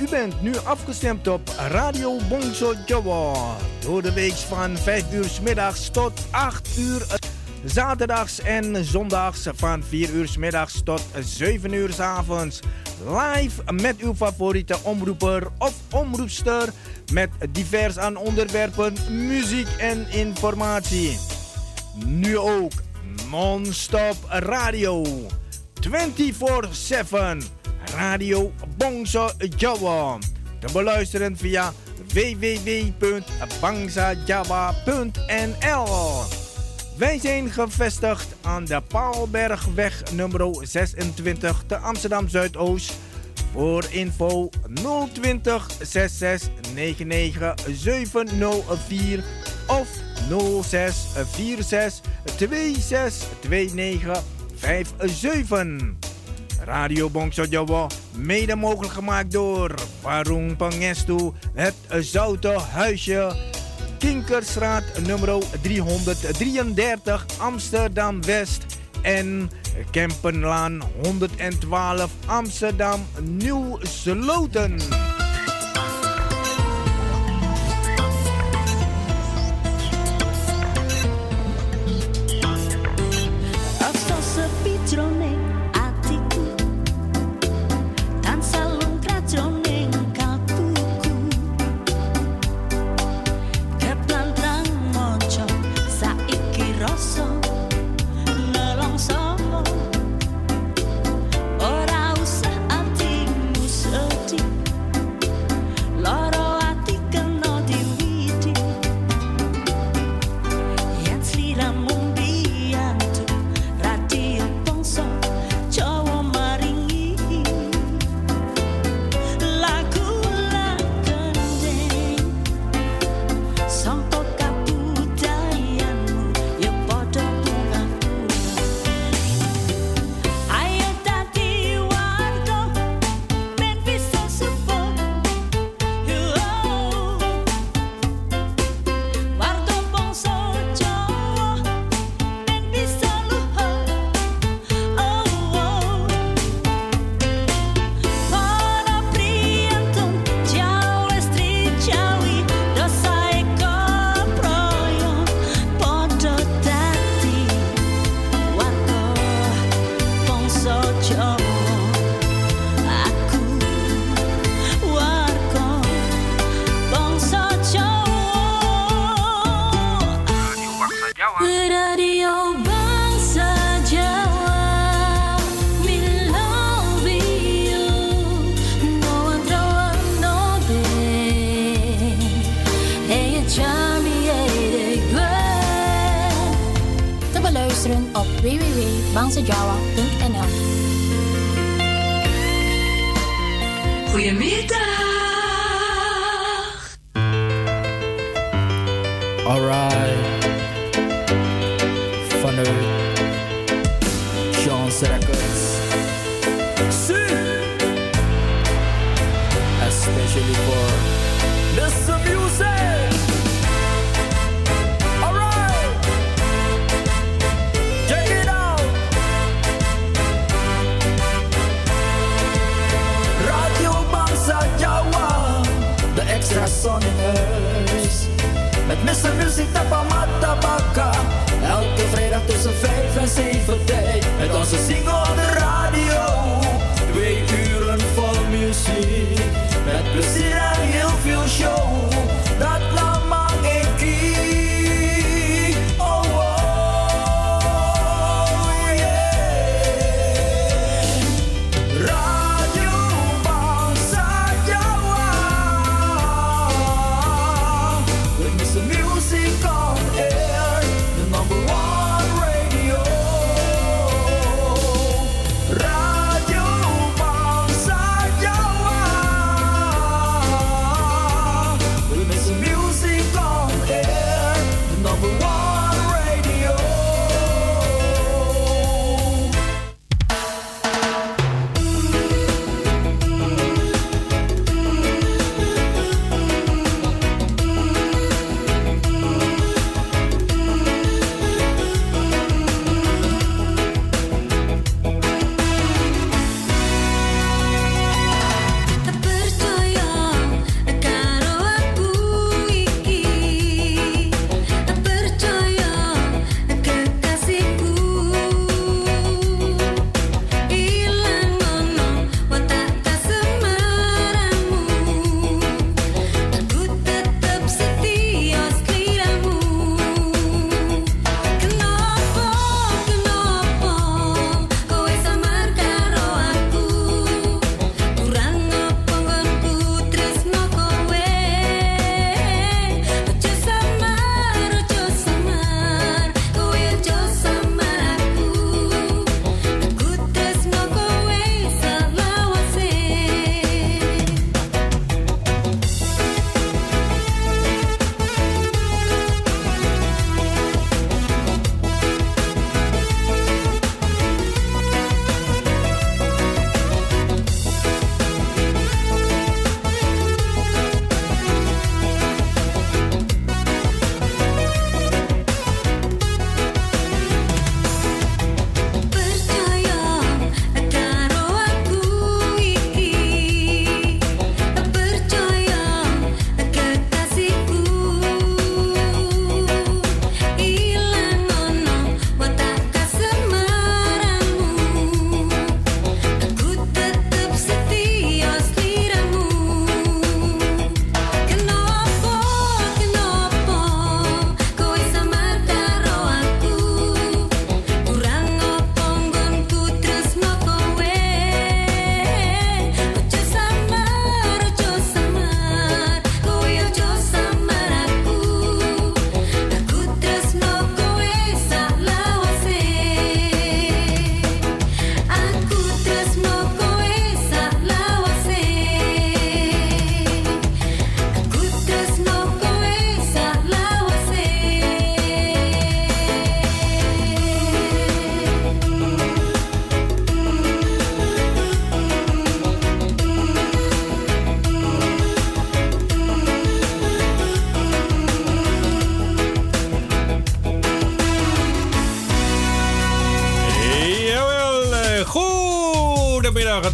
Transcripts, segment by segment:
U bent nu afgestemd op Radio Bongso Jowo. Door de week van 5 uur s middags tot 8 uur. Zaterdags en zondags van 4 uur s middags tot 7 uur s avonds. Live met uw favoriete omroeper of omroepster. Met divers aan onderwerpen, muziek en informatie. Nu ook non-stop radio. 24-7. Radio Bongso Jawa. Te beluisteren via www.bangsajawa.nl Wij zijn gevestigd aan de Paalbergweg nummer 26 te Amsterdam Zuidoost. Voor info 020 66 99 704 of 06 46 26 29 57. Radio Bongso Jawa, mede mogelijk gemaakt door Warung Pangestu, het Zoute Huisje, Kinkerstraat nummer 333 Amsterdam West en Kempenlaan 112 Amsterdam Nieuw Sloten.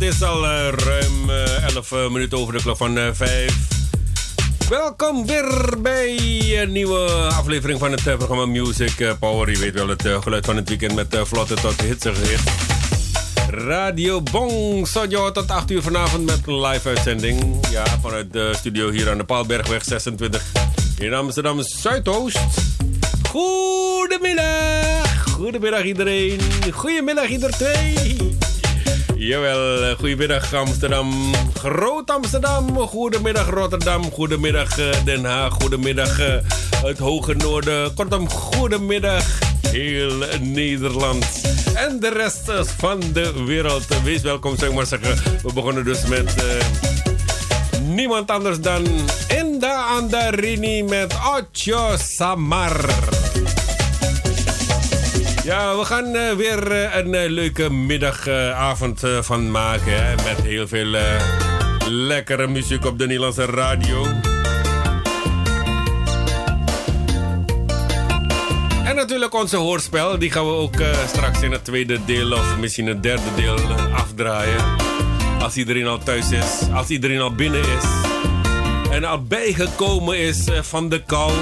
Het is al uh, ruim uh, 11 minuten over de klok van 5. Welkom weer bij een nieuwe aflevering van het programma Music Power. Je weet wel, het geluid van het weekend met vlotte tot hitsige hits. Radio Bong Sojo tot 8 uur vanavond met live uitzending. Ja, vanuit de studio hier aan de Paalbergweg 26 in Amsterdam Zuidoost. Goedemiddag! Goedemiddag iedereen. Goedemiddag ieder twee. Jawel, goedemiddag Amsterdam. Groot Amsterdam. Goedemiddag Rotterdam. Goedemiddag eh, Den Haag. Goedemiddag eh, het Hoge Noorden. Kortom, goedemiddag heel Nederland. En de rest van de wereld. Wees welkom, zeg maar zeggen. We begonnen dus met niemand anders dan Inda Andarini met Ocho Samar. Ja, we gaan uh, weer uh, een uh, leuke middagavond van maken. Hè, met heel veel lekkere muziek op de Nederlandse radio. En natuurlijk onze hoorspel. Die gaan we ook straks in het tweede deel of misschien het derde deel afdraaien. Als iedereen al thuis is. Als iedereen al binnen is. En al bijgekomen is van de kou.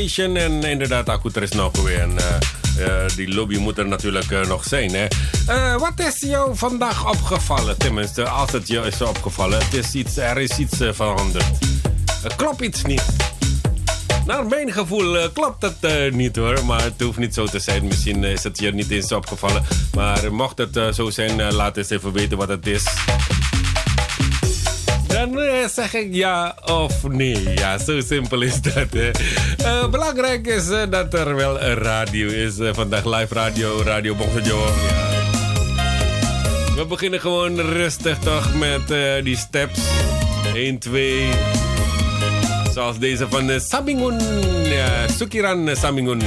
En inderdaad, er is nog weer. En, uh, die lobby moet er natuurlijk nog zijn. Hè? wat is jou vandaag opgevallen? Tenminste, als het jou is opgevallen. Het is iets, er is iets veranderd. klopt iets niet. Naar mijn gevoel klopt het niet hoor. Maar het hoeft niet zo te zijn. Misschien is het je niet eens opgevallen. Maar mocht het zo zijn, laat eens even weten wat het is. Zeg ik ja of nee. Ja, zo simpel is dat. Hè. belangrijk is dat er wel een radio is. vandaag live radio, Radio Bongsejo. Ja. We beginnen gewoon rustig toch met die steps. 1, 2. Zoals deze van Sabingun. Ja, Sukiran Sabingun.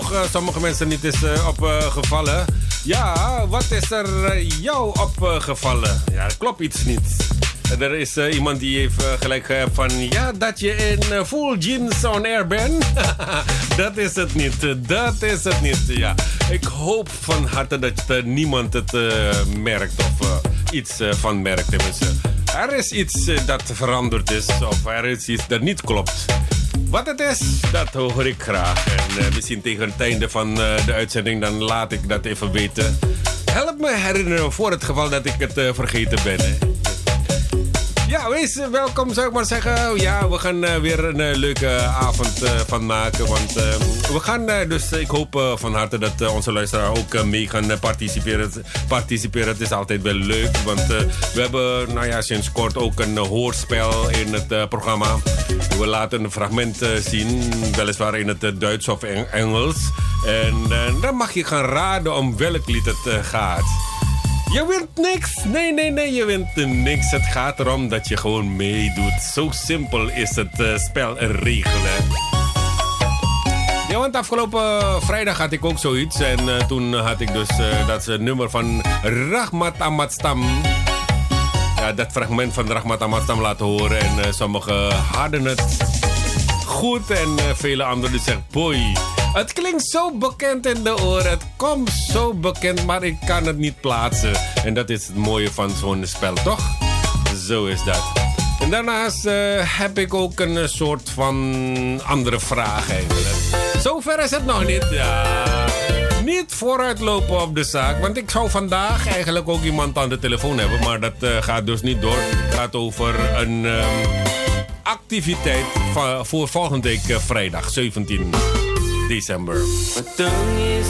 Toch uh, sommige mensen niet is uh, opgevallen. ja, wat is er uh, jou opgevallen? Ja, klopt iets niet. Er is iemand die heeft gelijk van... Ja, dat je in full jeans on air bent. dat is het niet. Dat is het niet, ja. Ik hoop van harte dat niemand het merkt of iets van merkt. Er is iets dat veranderd is of er is iets dat niet klopt. Wat het is, dat hoor ik graag. En uh, misschien tegen het einde van uh, de uitzending, dan laat ik dat even weten. Help me herinneren voor het geval dat ik het uh, vergeten ben. Wees welkom zou ik maar zeggen. Ja, we gaan uh, weer een uh, leuke avond van maken. Want we gaan dus, ik hoop van harte dat onze luisteraar ook mee gaan participeren. participeren. Het is altijd wel leuk, want we hebben nou ja, sinds kort ook een hoorspel in het programma. We laten een fragment zien, weliswaar in het Duits of Engels. En dan mag je gaan raden om welk lied het gaat. Je wint niks. Nee, nee, nee, je wint niks. Het gaat erom dat je gewoon meedoet. Zo simpel is het uh, spel en regelen. Ja, want afgelopen vrijdag had ik ook zoiets. En uh, toen had ik dus uh, dat nummer van Rahmat Amatstam. Ja, dat fragment van Rahmat Amatstam laten horen. En sommigen hadden het goed. En vele anderen zeggen, boy... Het klinkt zo bekend in de oren. Het komt zo bekend, maar ik kan het niet plaatsen. En dat is het mooie van zo'n spel, toch? Zo is dat. En daarnaast uh, heb ik ook een soort van andere vraag eigenlijk. Zover is het nog niet. Ja. Niet vooruitlopen op de zaak. Want ik zou vandaag eigenlijk ook iemand aan de telefoon hebben. Maar dat uh, gaat dus niet door. Het gaat over een activiteit voor volgende week vrijdag 17 December. Petangis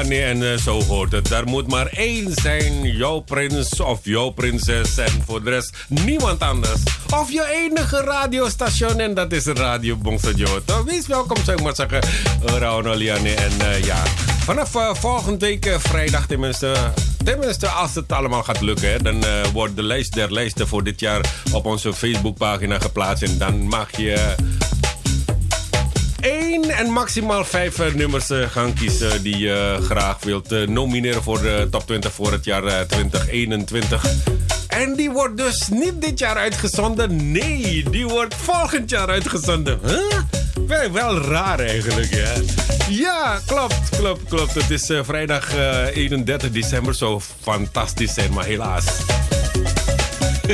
en uh, zo hoort het. Er moet maar één zijn, jouw prins of jouw prinses. En voor de rest niemand anders. Of je enige radiostation en dat is Radio Bongsojoto. Wees welkom, zou ik maar zeggen, Rauno Liane. En uh, ja, vanaf uh, volgende week vrijdag tenminste... Tenminste, als het allemaal gaat lukken, dan wordt de lijst der lijsten voor dit jaar op onze Facebookpagina geplaatst. En dan mag je één en maximaal vijf eh, nummers eh, gaan kiezen die je graag wilt eh, nomineren voor de top 20 voor het jaar 2021. En die wordt dus niet dit jaar uitgezonden. Nee, die wordt volgend jaar uitgezonden. Huh? Wel, raar eigenlijk, ja. Ja, klopt, klopt, klopt. Het is vrijdag uh, 31 december. Zou fantastisch zijn, maar helaas.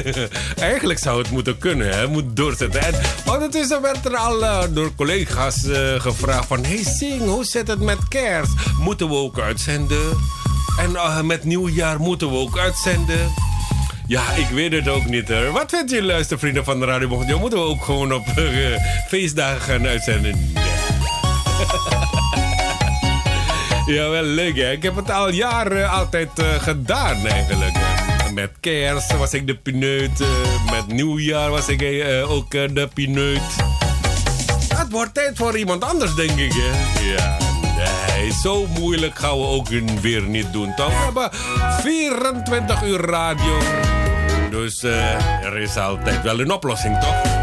Eigenlijk zou het moeten kunnen, hè? moet doorzetten. En ondertussen werd er al uh, door collega's uh, gevraagd van... Hey Sing, hoe zit het met kerst? Moeten we ook uitzenden? En uh, met nieuwjaar moeten we ook uitzenden? Ja, ik weet het ook niet hoor. Wat vindt jullie luistervrienden van de Radio Mocht? Moeten we ook gewoon op feestdagen gaan uitzenden? Ja, wel leuk hè. Ik heb het al jaren altijd gedaan eigenlijk. Met kerst was ik de pineut. met nieuwjaar was ik uh, ook de pineut. Het wordt tijd voor iemand anders, denk ik. Hè? Ja, nee, zo moeilijk gaan we ook weer niet doen, toch? We hebben 24 uur radio. Dus er is altijd wel een oplossing, toch?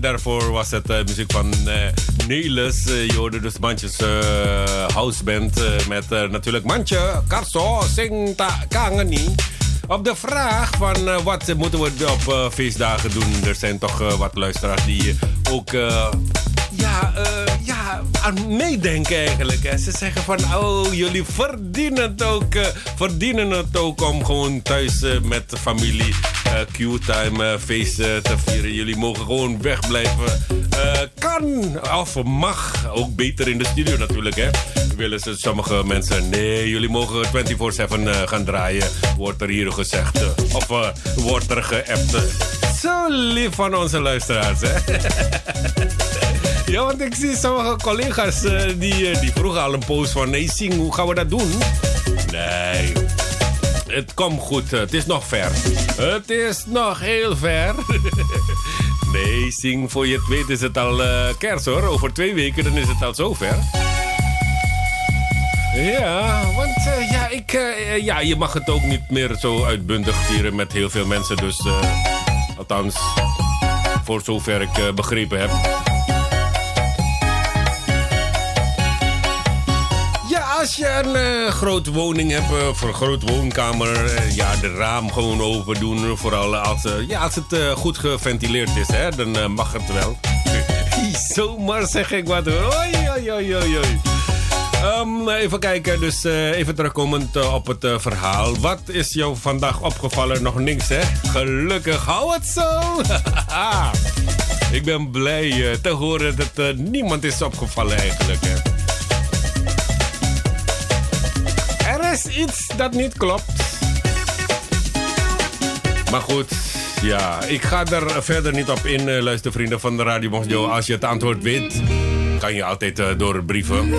Daarvoor was het uh, muziek van uh, Nelis. Je hoorde dus Mandjes houseband met natuurlijk Mandje, Karso, Sing Ta Kangeni. Op de vraag van wat moeten we op feestdagen doen, er zijn toch wat luisteraars die ook ja, ja, aan meedenken eigenlijk. Ze zeggen van, oh, jullie verdienen het ook, verdienen het ook om gewoon thuis met de familie Q-time feesten te vieren. Jullie mogen gewoon wegblijven. kan of mag, ook beter in de studio natuurlijk hè willen ze sommige mensen... nee, jullie mogen 24-7 uh, gaan draaien, wordt er hier gezegd. Of wordt er geappt. Zo lief van onze luisteraars, hè? ja, want ik zie sommige collega's die, die vroegen al een post van... nee, Sing, hoe gaan we dat doen? Nee, komt goed. Het is nog ver. Het is nog heel ver. nee, Sing, voor je het weet is het al uh, kerst hoor. Over twee weken dan is het al zover. Ja, want uh, ja, ik, uh, ja, je mag het ook niet meer zo uitbundig vieren met heel veel mensen. Dus, althans, voor zover ik begrepen heb. Als je een grote woning hebt, of een grote woonkamer, ja, de raam gewoon open doen. Vooral als, ja, als het goed geventileerd is, hè, dan mag het wel. Zomaar zeg ik wat hoor. Oei, oei, oei, oei. Um, even kijken, dus even terugkomend op het verhaal. Wat is jou vandaag opgevallen? Nog niks, hè? Gelukkig, hou het zo! Ik ben blij te horen dat niemand is opgevallen eigenlijk, hè? Is iets dat niet klopt. Maar goed, ja, ik ga er verder niet op in, luistervrienden van de Radio Mosjo. Als je het antwoord weet, kan je altijd door brieven.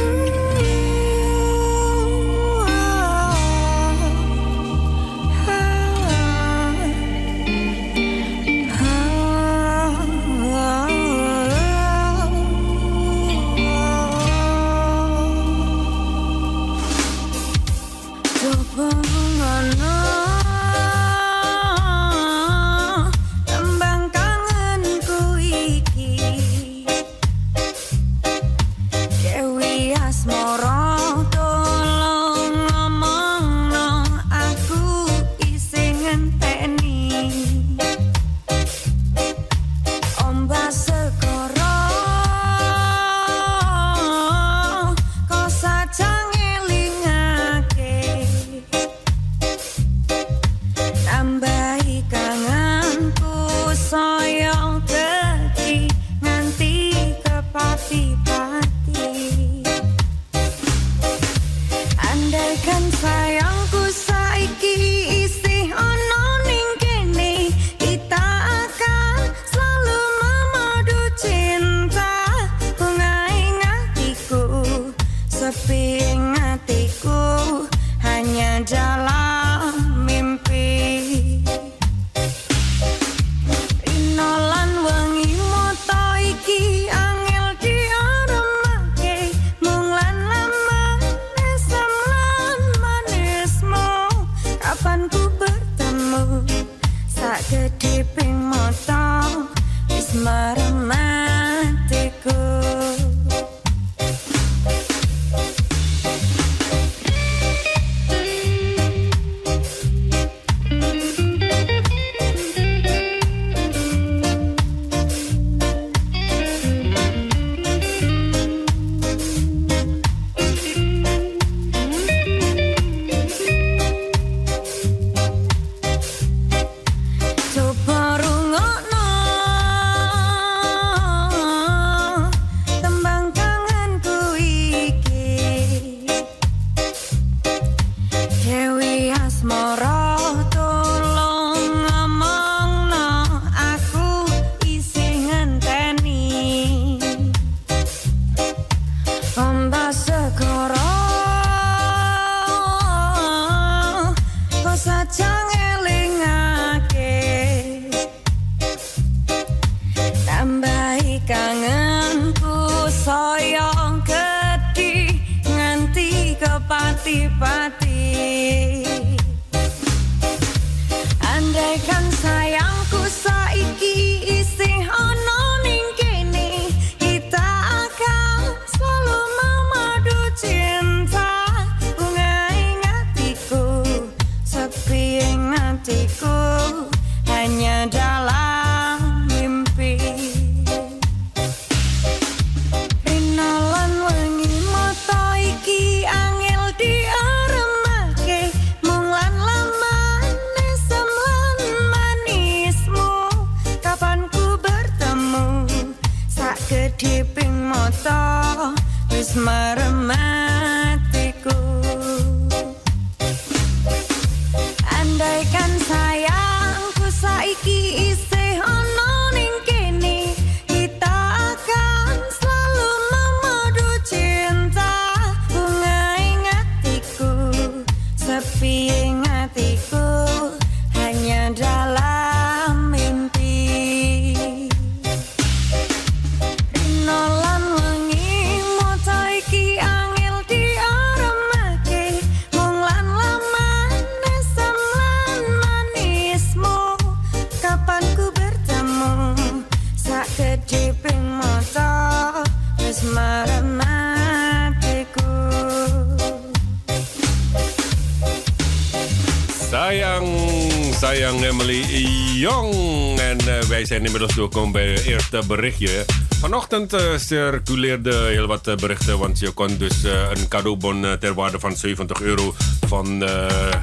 Inmiddels doorkomen bij het eerste berichtje. Vanochtend uh, circuleerde heel wat uh, berichten, want je kon dus uh, een cadeaubon ter waarde van 70 euro van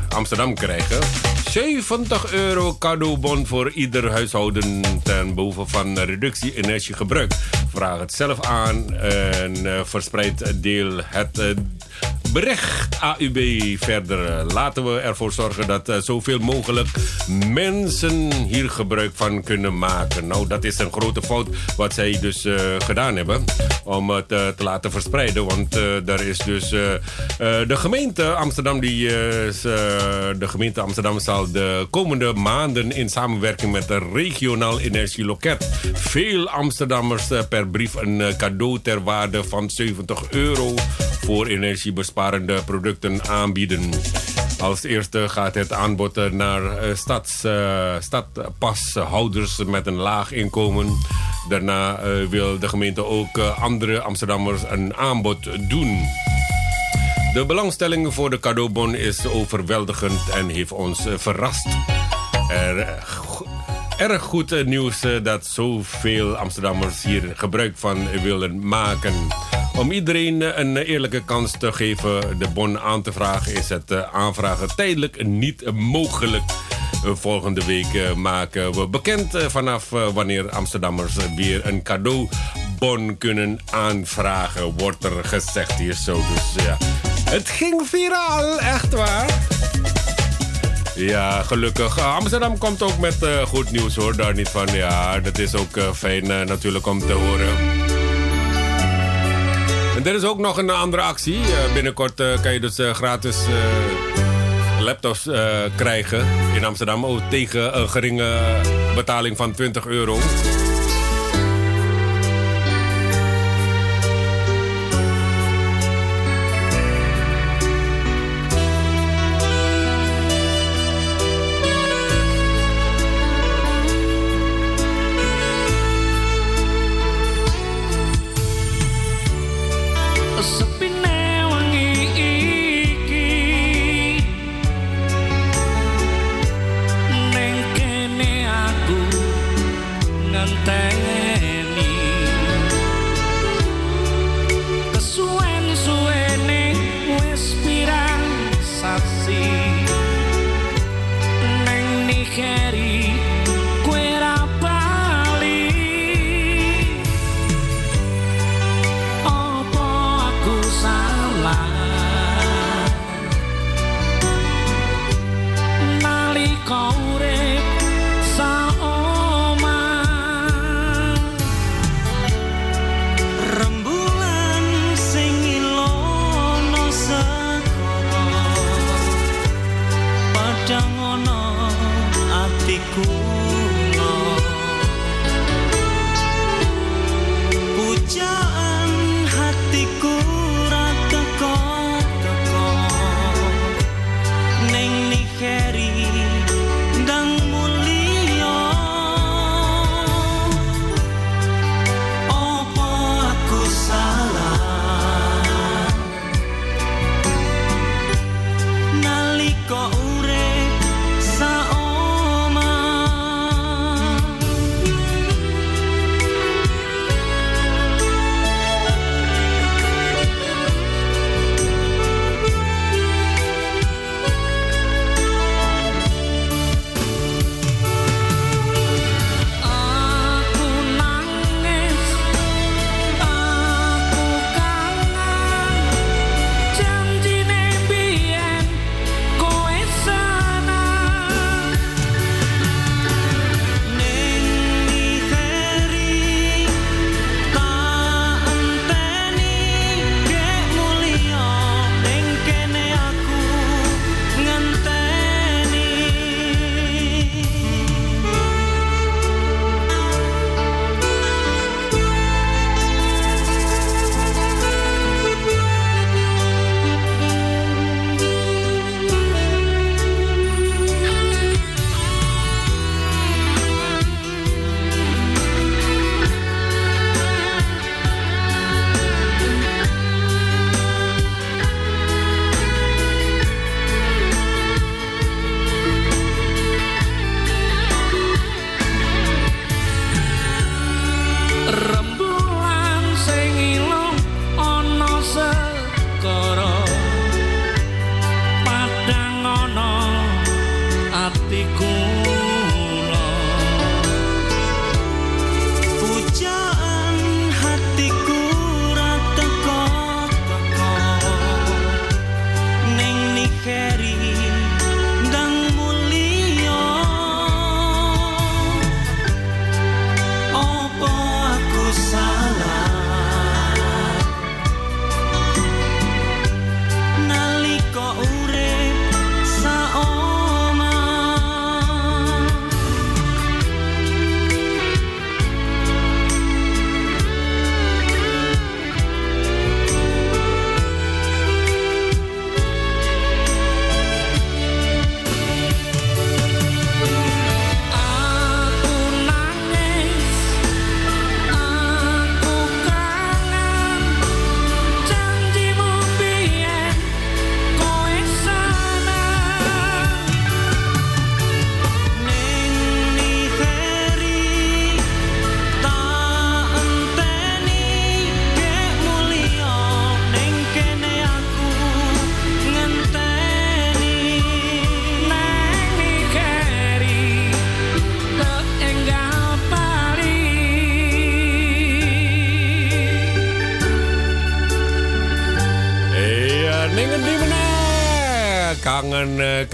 Amsterdam krijgen. 70 euro cadeaubon voor ieder huishouden ten behoeve van reductie energiegebruik. Vraag het zelf aan en verspreid deel het bericht AUB verder. Laten we ervoor zorgen dat uh, zoveel mogelijk mensen hier gebruik van kunnen maken. Nou, dat is een grote fout wat zij dus uh, gedaan hebben. Om het uh, te laten verspreiden. Want daar is dus de gemeente Amsterdam. Die, de gemeente Amsterdam zal de komende maanden in samenwerking met de regionaal energieloket veel Amsterdammers per brief een cadeau ter waarde van 70 euro voor energiebesparende producten aanbieden. Als eerste gaat het aanbod naar uh, stads, uh, stadpashouders met een laag inkomen. Daarna uh, wil de gemeente ook andere Amsterdammers een aanbod doen. De belangstelling voor de cadeaubon is overweldigend en heeft ons verrast. Er, erg goed nieuws dat zoveel Amsterdammers hier gebruik van willen maken. Om iedereen een eerlijke kans te geven de bon aan te vragen... is het eh, aanvragen tijdelijk niet mogelijk. Volgende week eh, maken we bekend eh, vanaf wanneer Amsterdammers weer een cadeaubon kunnen aanvragen. Wordt er gezegd hier zo. Dus ja, het ging viraal, echt waar. Ja, gelukkig. Amsterdam komt ook met goed nieuws hoor, daar niet van. Ja, dat is ook fijn natuurlijk om te horen. En er is ook nog een andere actie. Uh, binnenkort uh, kan je dus uh, gratis laptops krijgen in Amsterdam. Oh, tegen een geringe betaling van 20 euro.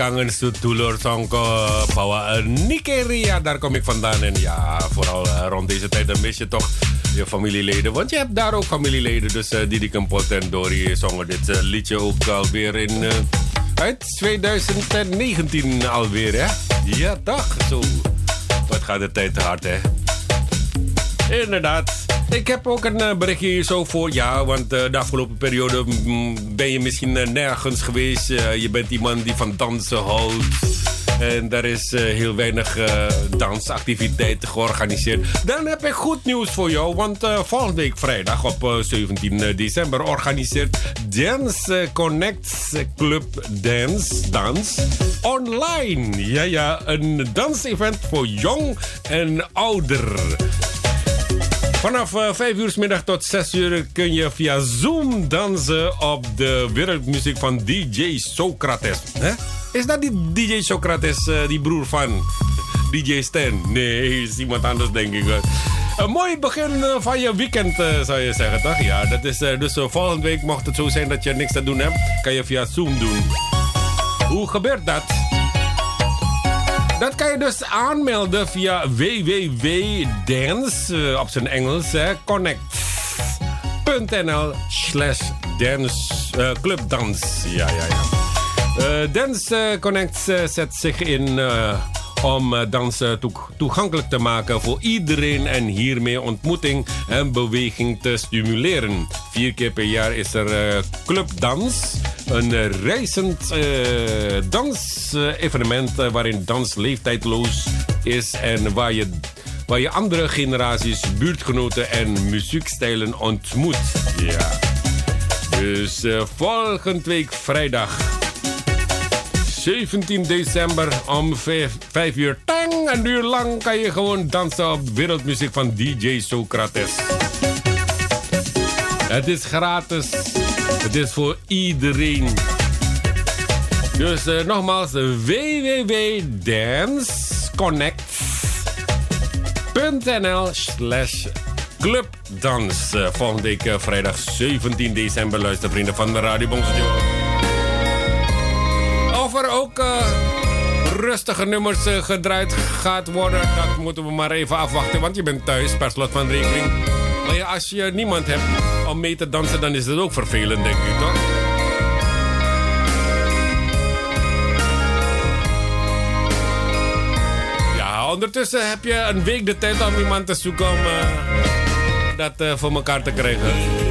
Kangen, kangen sedulur songko bawa Nigeria. Daar kom ik vandaan. En ja, vooral rond deze tijd dan mis je toch je familieleden. Want je hebt daar ook familieleden. Dus uh, Didi Kempot en Dori zongen dit liedje ook alweer in... uit 2019 alweer, hè? Ja, toch? Zo. Wat gaat de tijd te hard, hè? Inderdaad. Ik heb ook een eh, berichtje zo voor. Ja, want uh, de afgelopen periode mm, ben je misschien uh, nergens geweest. je bent iemand die van dansen houdt. En daar is heel weinig dansactiviteiten georganiseerd. Dan heb ik goed nieuws voor jou. Want volgende week vrijdag op 17 december organiseert Dance Connect Club Dance Dans online. Ja, ja, een dansevent voor jong en ouder. Vanaf uh, eh, 5 uur middag tot 6 uur kun je via Zoom dansen op de wereldmuziek van DJ Socrates. Is dat die DJ Socrates, uh, die broer van DJ Stan? Nee, is iemand anders denk ik. Een mooi begin uh, van je weekend zou je zeggen, toch? Ja, dat is dus volgende week mocht het zo zijn dat je niks te doen hebt, kan je via Zoom doen. Hoe gebeurt dat? Dat kan je dus aanmelden via www.dance, uh, op zijn Engels, connect.nl slash dance, uh, clubdans. Ja, ja, ja. Dance Connect zet zich in om eh, dansen toegankelijk te maken voor iedereen en hiermee ontmoeting en beweging te stimuleren. Vier keer per jaar is er uh, Clubdans, een reizend uh, dansevenement waarin dans leeftijdloos is en waar je, waar je andere generaties, buurtgenoten en muziekstijlen ontmoet. Ja. Dus volgende week vrijdag 17 december om 5, uur. Tang, een uur lang kan je gewoon dansen op wereldmuziek van DJ Socrates. Het is gratis. Het is voor iedereen. Dus uh, nogmaals www.danceconnect.nl slash clubdans. Uh, volgende week uh, vrijdag 17 december. Luister vrienden van de Radio Bonjour er ook uh, rustige nummers uh, gedraaid gaat worden, dat moeten we maar even afwachten. Want je bent thuis per slot van rekening. Maar als je niemand hebt om mee te dansen, dan is het ook vervelend, denk ik, toch? Ja, ondertussen heb je een week de tijd om iemand te zoeken om uh, dat voor elkaar te krijgen.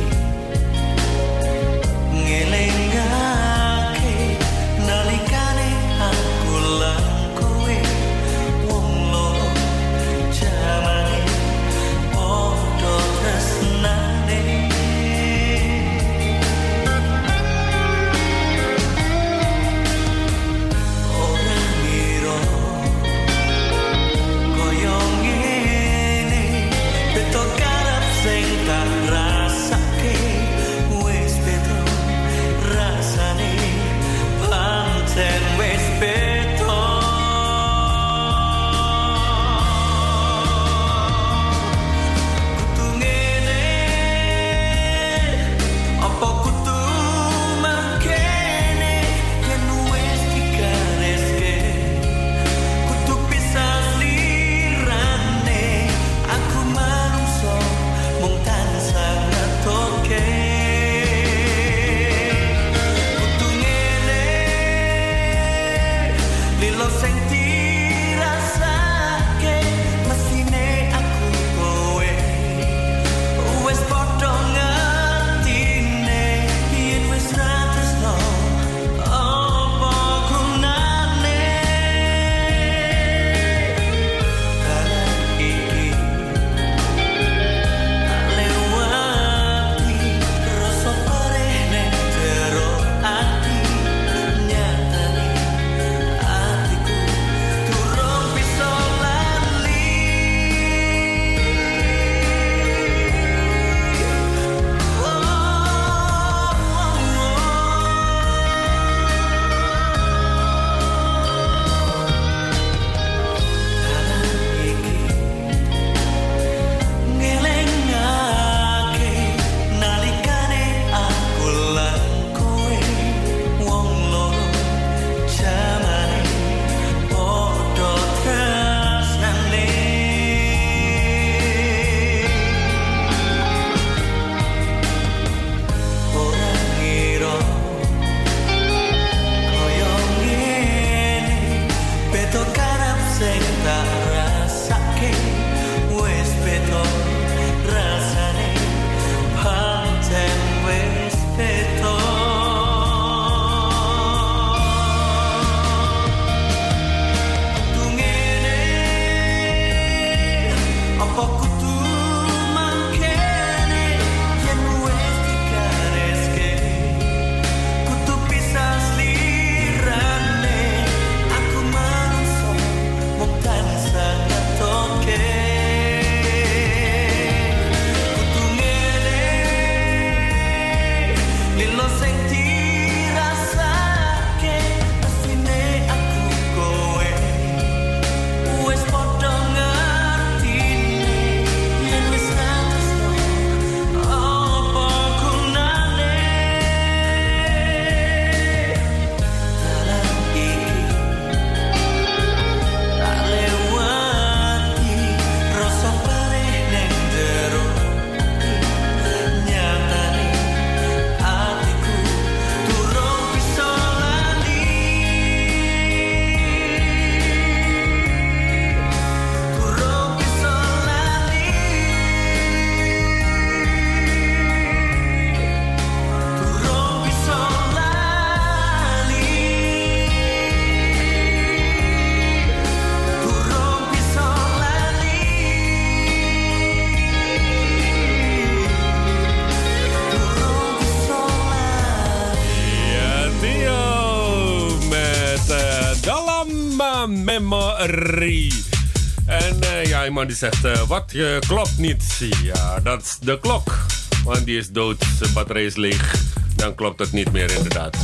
Iemand die zegt, uh, wat uh, klopt niet? Ja, dat is de klok. Want die is dood, zijn batterij is leeg. Dan klopt het niet meer inderdaad.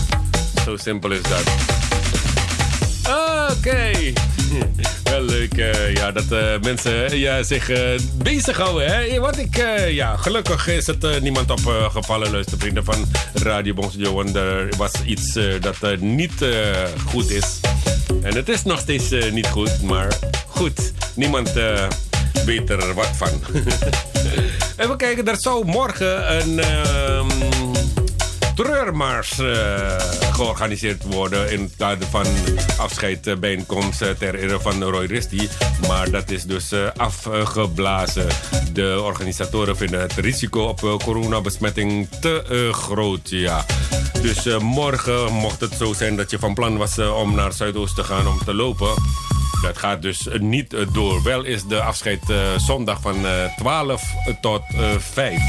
Zo simpel is dat. Oké. Wel leuk uh, ja, dat uh, mensen ja, zich uh, bezighouden. Hè? Want ik, ja, gelukkig is het niemand opgevallen, luistervrienden van Radio Bonsjo. Want er was iets dat niet goed is. En het is nog steeds niet goed, maar goed. Niemand weet er wat van. Even kijken, er zou morgen een ehm, treurmars uh, georganiseerd worden in het kader van afscheidbijeenkomst uh, ter ere van Roy Risti. Maar dat is dus uh, afgeblazen. De organisatoren vinden het risico op coronabesmetting te groot. Ja. Dus morgen mocht het zo zijn dat je van plan was om naar Zuidoost te gaan om te lopen. Dat gaat dus niet door. Wel is de afscheid zondag van 12 tot 5.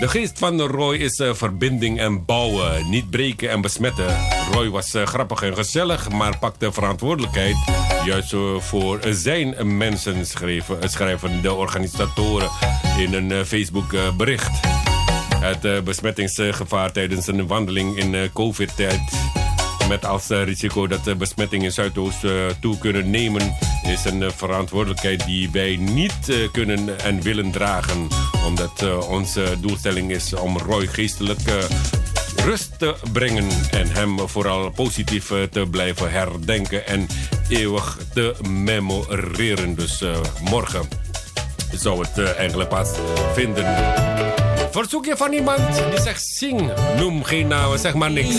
De geest van Roy is verbinding en bouwen, niet breken en besmetten. Roy was grappig en gezellig, maar pakte verantwoordelijkheid juist voor zijn mensen, schreven, schrijven de organisatoren in een Facebook bericht. Het besmettingsgevaar tijdens een wandeling in COVID-tijd met als risico dat de besmetting in Zuidoost toe kunnen nemen, is een verantwoordelijkheid die wij niet kunnen en willen dragen omdat onze doelstelling is om Roy geestelijk rust te brengen. En hem vooral positief te blijven herdenken en eeuwig te memoreren. Dus morgen zou het eigenlijk pas vinden. Verzoek je van iemand die zegt zing, noem geen namen, zeg maar niks.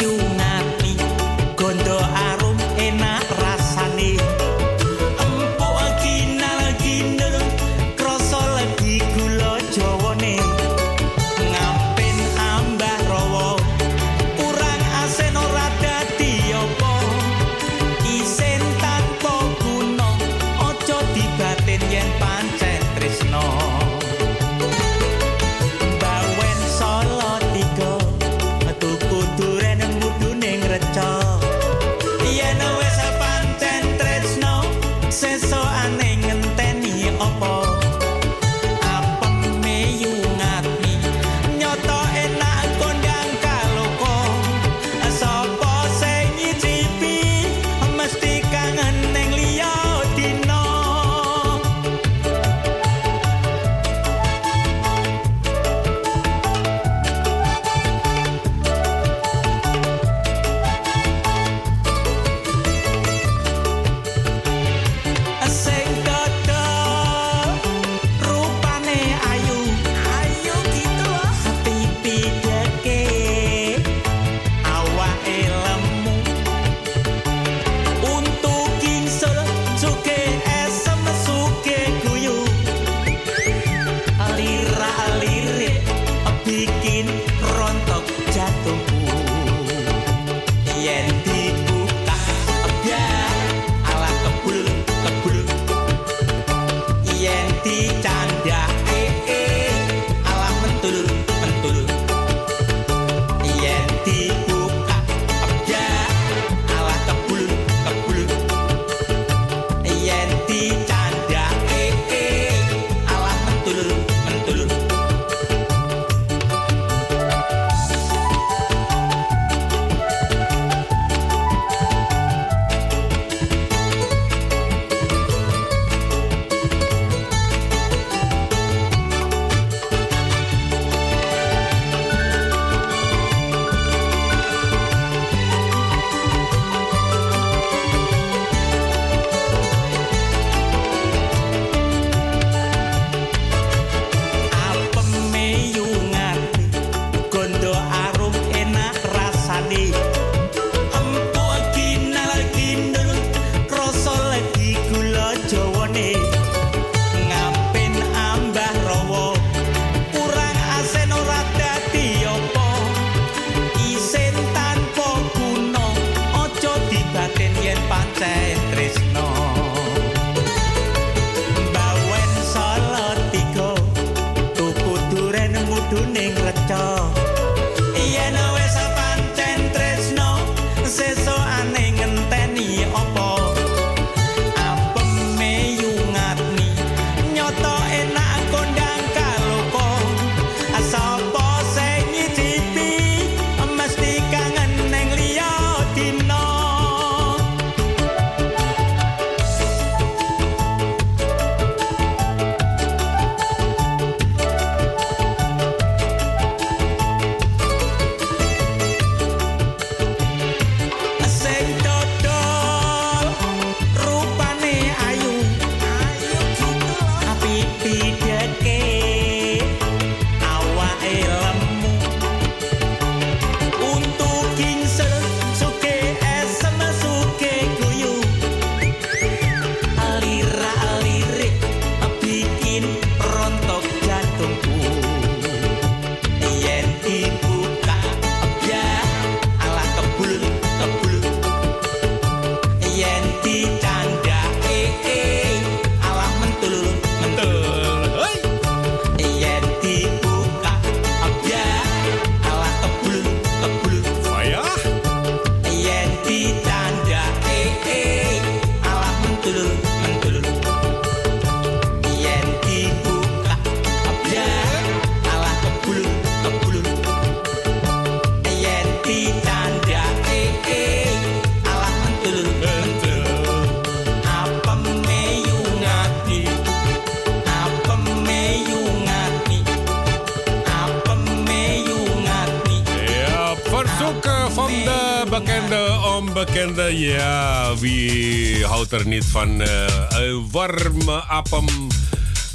Er niet van een warme appem?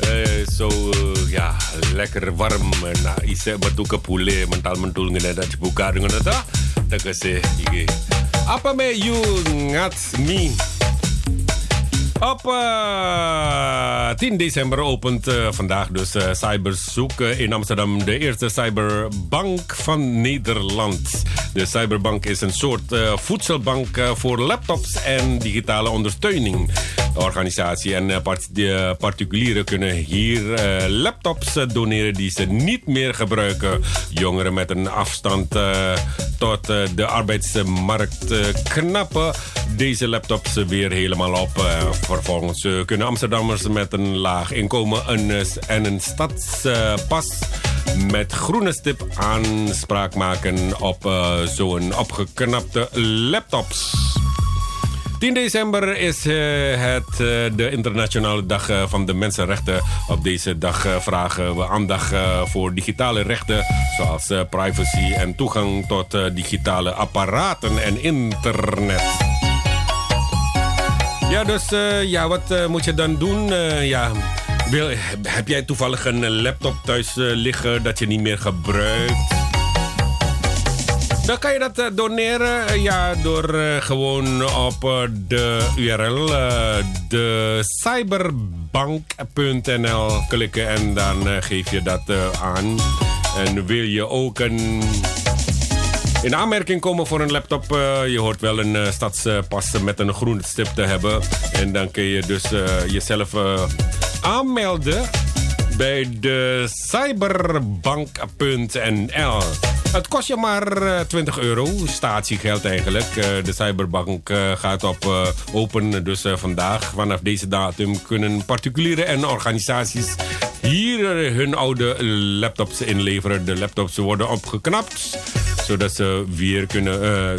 Uh, zo, uh, ja, lekker warm. Na ise batuka pule, mental mentul ngene dat buka dengan. Tak kasi, iki. Apa me you ngat me? Op uh, 10 december opent vandaag dus Cyberzoek in Amsterdam de eerste cyberbank van Nederland. De cyberbank is een soort voedselbank voor laptops en digitale ondersteuning. De organisatie en particulieren kunnen hier laptops doneren die ze niet meer gebruiken. Jongeren met een afstand tot de arbeidsmarkt knappen deze laptops weer helemaal op Vervolgens kunnen Amsterdammers met een laag inkomen en een stadspas met groene stip aanspraak maken op uh, zo'n opgeknapte laptops. 10 december is het de internationale dag van de mensenrechten. Op deze dag vragen we aandacht voor digitale rechten zoals privacy en toegang tot digitale apparaten en internet. Ja, dus ja, wat moet je dan doen? Ja, wil, heb jij toevallig een laptop thuis liggen dat je niet meer gebruikt? Dan kan je dat doneren ja, door gewoon op de URL de cyberbank.nl klikken en dan geef je dat aan. En wil je ook een in aanmerking komen voor een laptop. Je hoort wel een uh, stadspas met een groene stip te hebben. En dan kun je dus jezelf aanmelden bij de cyberbank.nl. Het kost je maar 20 euro, statiegeld eigenlijk. de cyberbank gaat op open dus vandaag. Vanaf deze datum kunnen particulieren en organisaties hier hun oude laptops inleveren. De laptops worden opgeknapt zodat ze weer kunnen.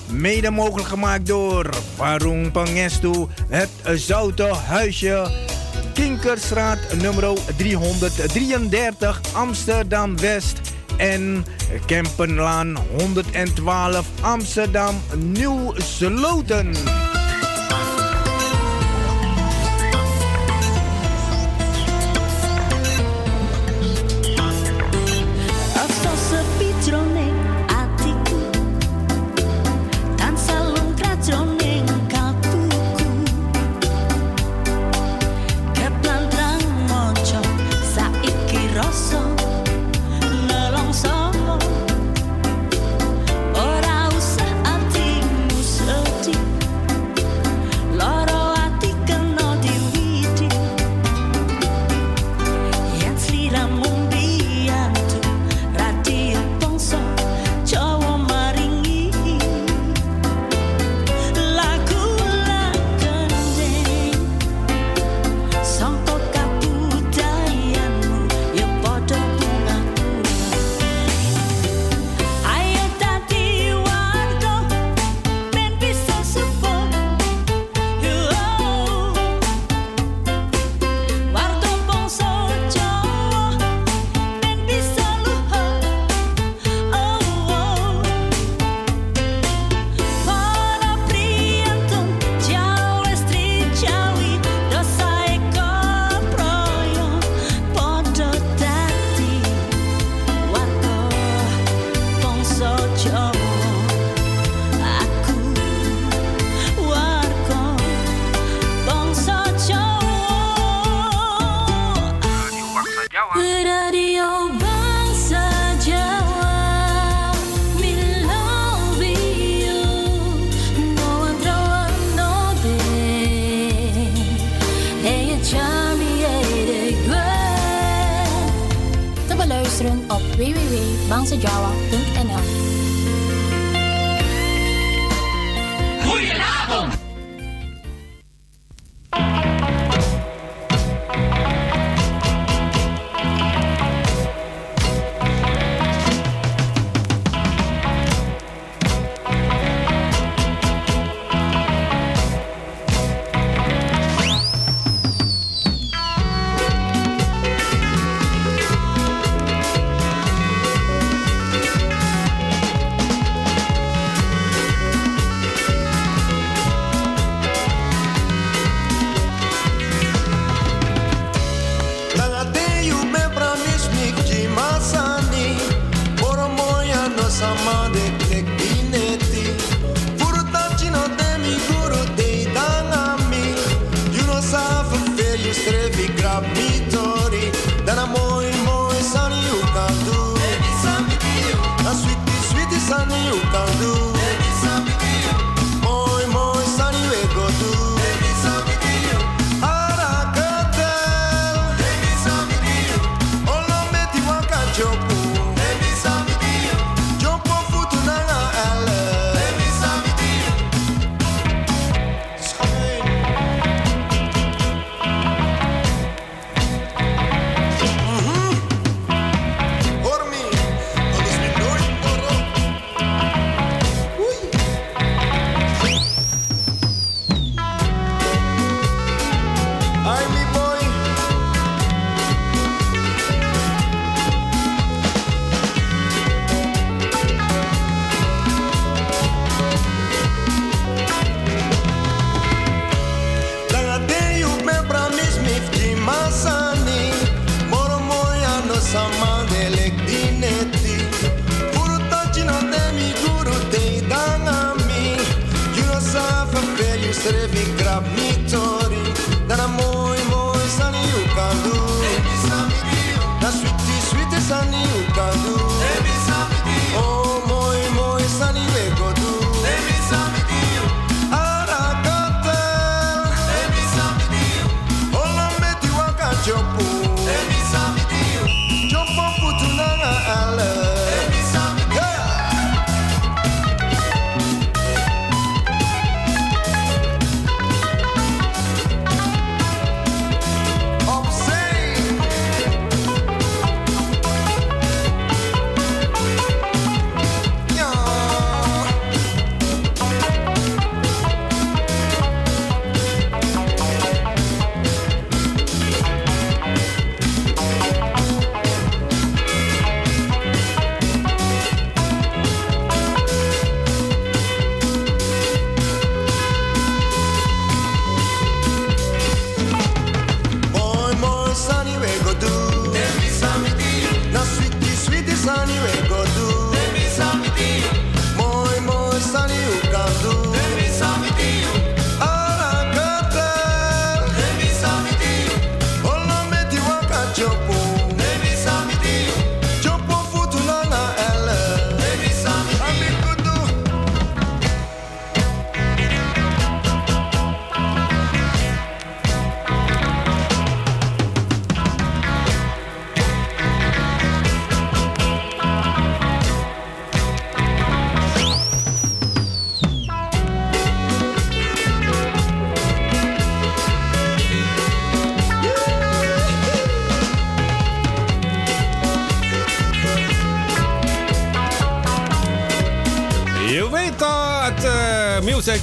mede mogelijk gemaakt door Warung Pangestu, het Zoute Huisje, Kinkerstraat nummer 333 Amsterdam West en Kempenlaan 112 Amsterdam Nieuw Sloten.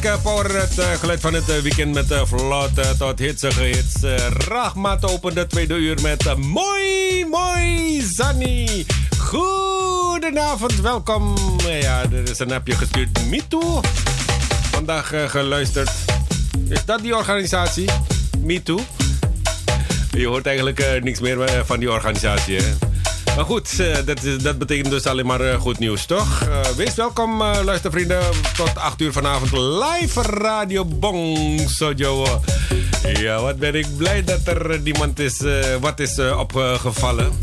Music Power, het uh, geluid van het uh, weekend met uh, vlotte tot hitsige hits. Ragmaat open de tweede uur met Mooi Mooi Zanny. Goedenavond, welkom. Ja, er is een appje gestuurd. MeToo. Vandaag geluisterd. Is dat die organisatie? MeToo? Je hoort eigenlijk niks meer van die organisatie? Maar goed, eh, dat, dat betekent dus alleen maar eh, goed nieuws, toch? Uh, wees welkom, luistervrienden. Tot 8 uur vanavond live Radio Bong Sojo. Ja, wat ben ik blij dat er niemand is, wat is opgevallen.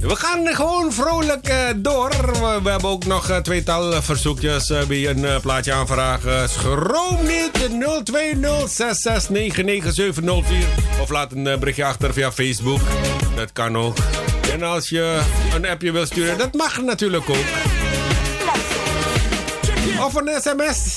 We gaan gewoon vrolijk door. We, hebben ook nog tweetal verzoekjes. Wie een plaatje aanvragen. Schroom niet. 020 Of laat een berichtje achter via Facebook. Dat kan ook. En als je een appje wil sturen, dat mag natuurlijk ook. Of een sms.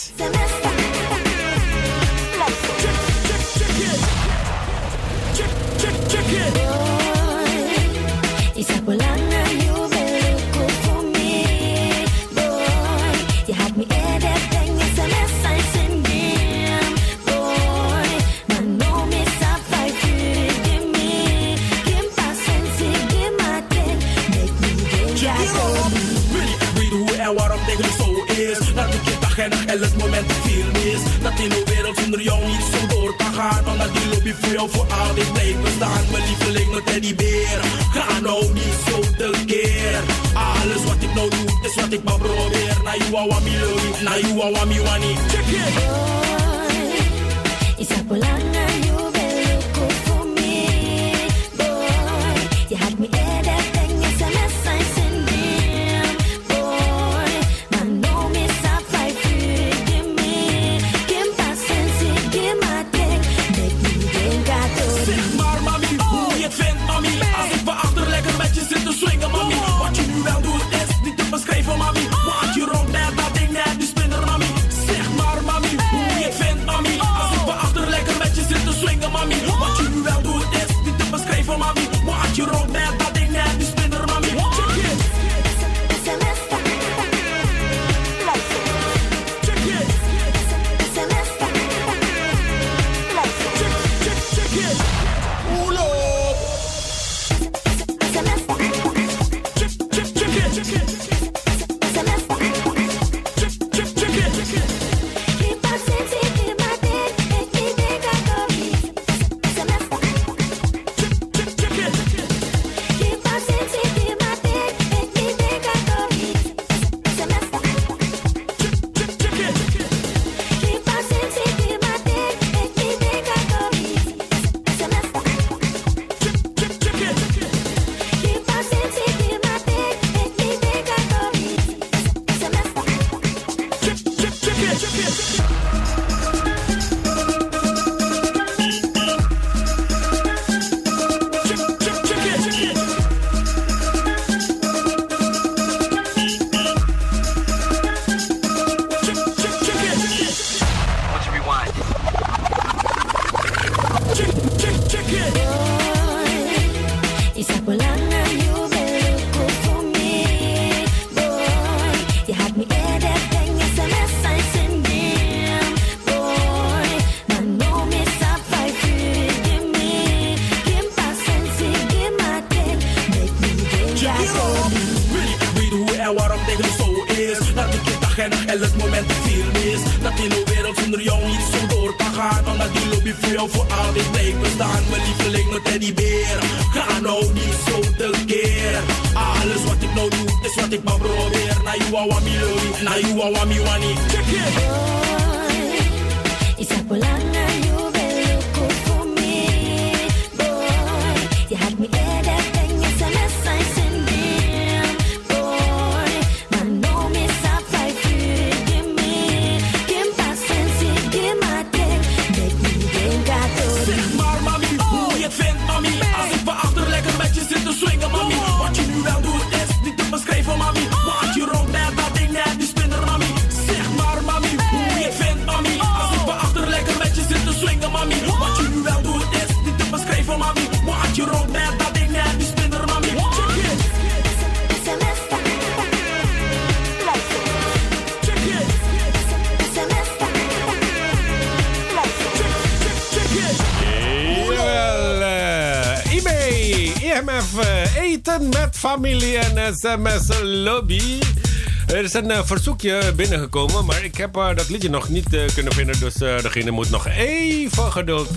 Met familie en sms lobby. Er is een eh, verzoekje binnengekomen, maar ik heb eh, dat liedje nog niet eh, kunnen vinden. Dus degene moet nog even geduld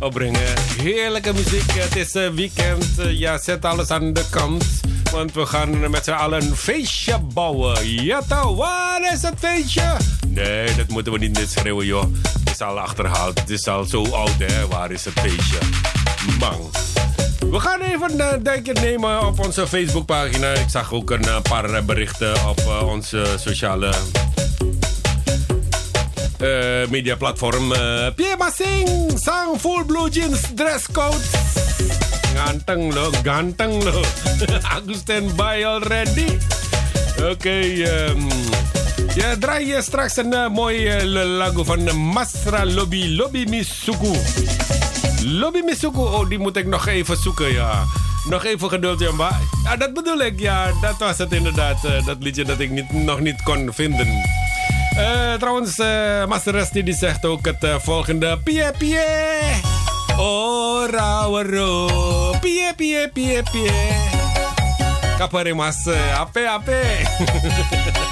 opbrengen. Heerlijke muziek, het is weekend. Ja, zet alles aan de kant. Want we gaan met z'n allen een feestje bouwen. Ja toch, waar is het feestje? Nee, dat moeten we niet schreeuwen joh. Het is al achterhaald, het is al zo oud hè. Waar is het feestje? Bang. We gaan even een duikje nemen op onze Facebookpagina. Ik zag ook een eh, paar eh, berichten op eh, onze sociale eh mediaplatform. eh Pierre Massing, sang full blue jeans dresscode. Ganteng lo, ganteng lo. Aku standby already. Oké, ehm, ja, draai je straks een eh, mooi eh, lagu van Masra Lobby, Lobby Misuku. Lobby oh, die moet ik nog even zoeken, ja. Nog even geduld, maar... Ja, dat bedoel ik, ja. Dat was het inderdaad, eh, dat liedje dat ik niet, nog niet kon vinden. Eh, trouwens, eh Master Rusty die zegt ook het volgende. Pie, pie. Oh, rauwero. Pie, pie, pie, pie. Kapare mas, eh, ape, ape.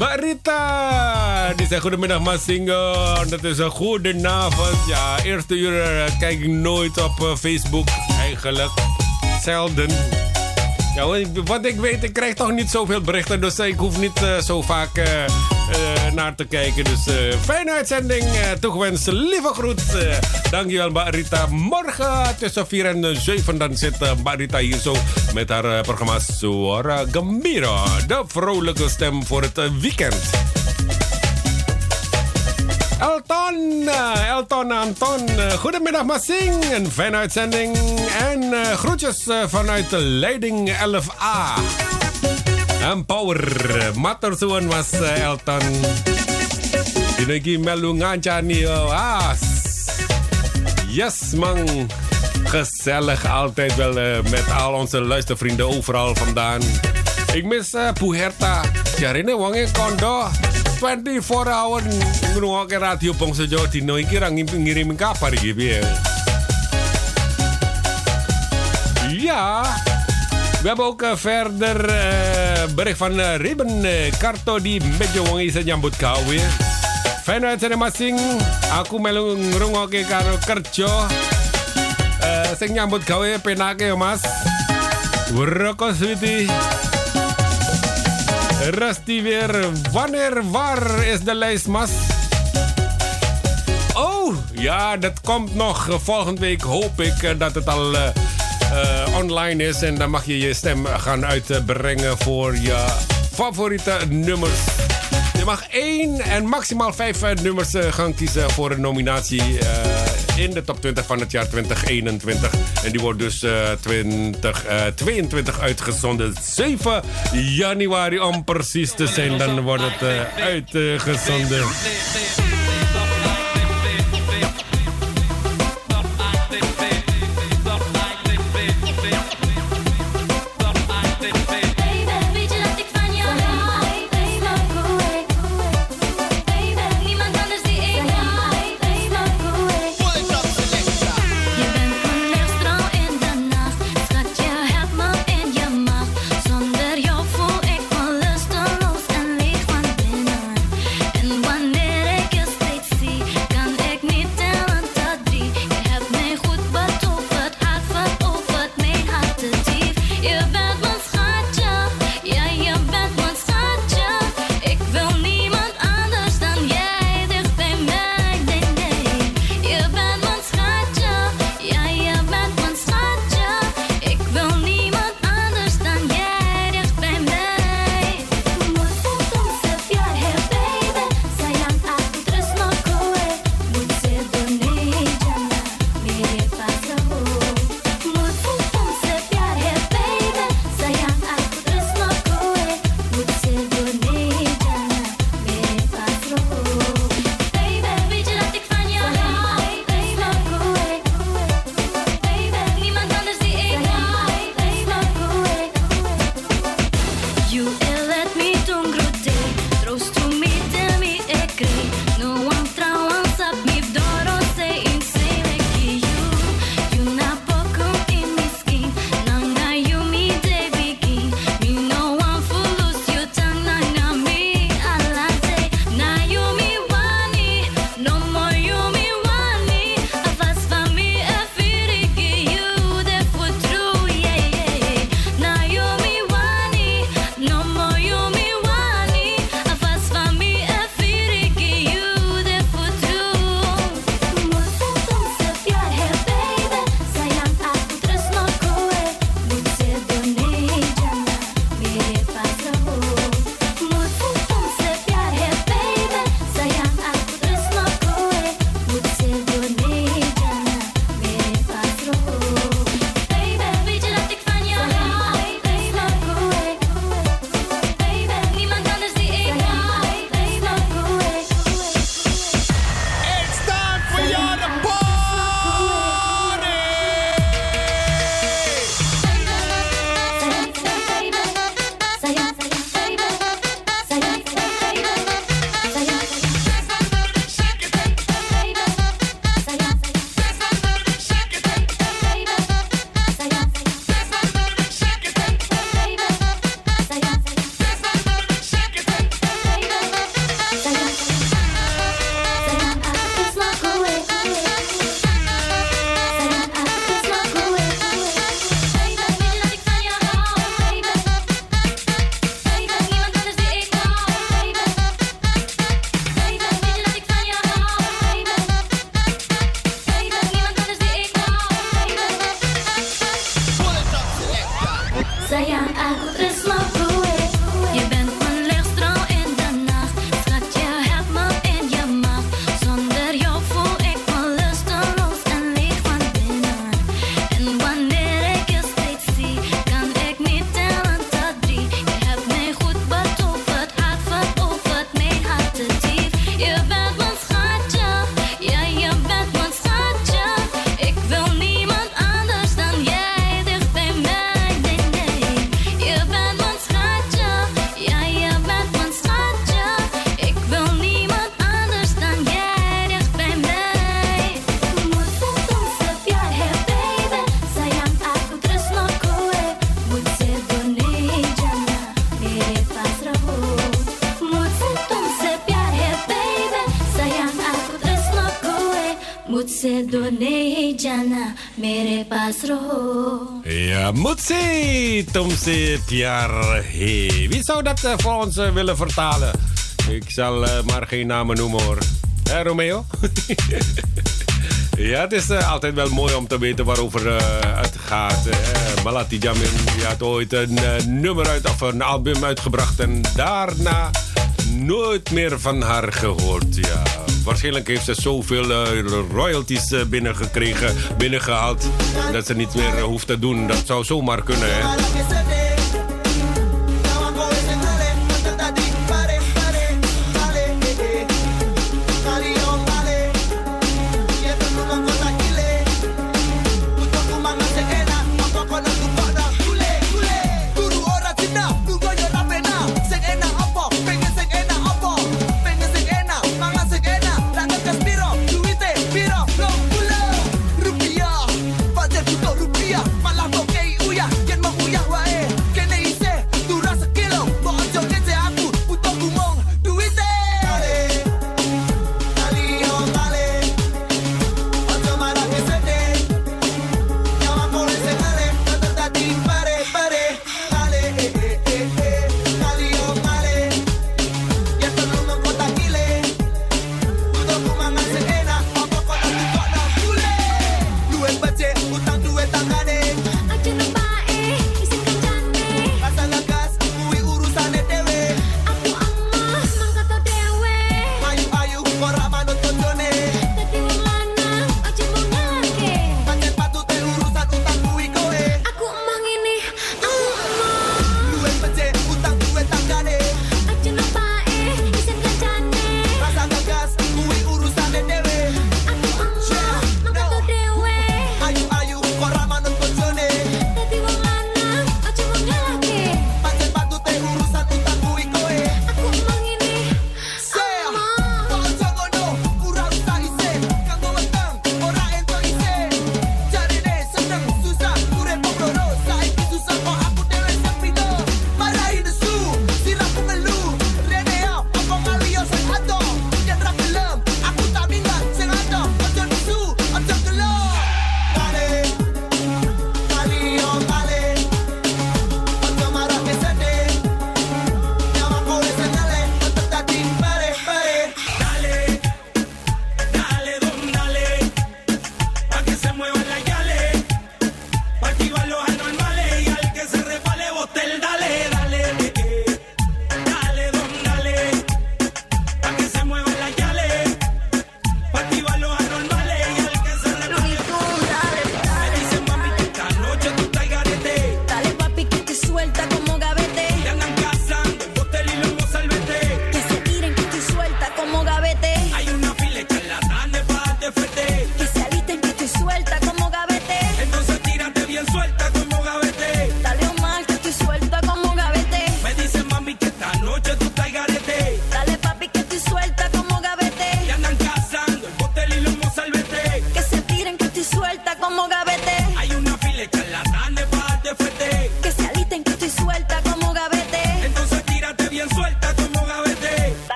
Mbak Rita, die zegt goedemiddag Masingo. Dat is een goede avond. Ja, eerste uur eh, kijk ik nooit op eh, Facebook. Eigenlijk, zelden. Wat ik weet, ik krijg toch niet zoveel berichten. Dus eh, ik hoef niet eh, zo vaak eh, naar te kijken. Dus fijne uitzending. toegewenst, lieve groet. dankjewel, Mbak Rita. Morgen tussen 4 en 7 dan zit eh, Mbak Rita hier zo met haar programma Suara Gembira. De vrolijke stem voor het weekend. Elton, eh, Elton Anton, eh, goedemiddag Massing, een fijne uitzending en eh, groetjes vanuit leiding 11A. En power, was Elton. Dinagi melu ngancani as. Yes man, gezellig altijd wel met al onze luistervrienden overal vandaan. Ik mis uh, Puherta. Jarine wange kondo. 24 hour ngrungokke radio Bangsa Jawa Dino iki ra ngirimin kabar iki piye. Ja. We hebben ook verder eh, bericht van Ruben eh, Karto die medyo wong isa nyambut gawe. Fijne uitzending masing. Aku melu ngrungokke karo kerja. Eh sing nyambut gawe penake ya, Mas. Rokok sweetie. Rusty weer. Wanneer, waar is de lijst, Mas? Oh, ja, dat komt nog. Volgende week hoop ik eh, dat het al eh, eh, online is. En dan mag je je stem gaan uitbrengen voor je favoriete nummers. Je mag één en maximaal vijf nummers gaan kiezen voor een nominatie in de top 20 van het jaar 2021. En die wordt dus eh 2022 uitgezonden. 7 januari om precies te zijn. Dan wordt het eh, uitgezonden. Mutsi, Tomse Tiarhe. Wie zou dat eh, voor ons eh, willen vertalen? Ik zal eh, maar geen namen noemen hoor. Romeo? ja, het is altijd wel mooi om te weten waarover het gaat. Malati Jamin had ooit een nummer uit of een album uitgebracht en daarna nooit meer van haar gehoord. Ja. Waarschijnlijk heeft ze zoveel eh, royalties eh, binnengekregen, binnengehaald, dat ze niet meer eh, hoeft te doen. Dat zou zomaar kunnen, hè?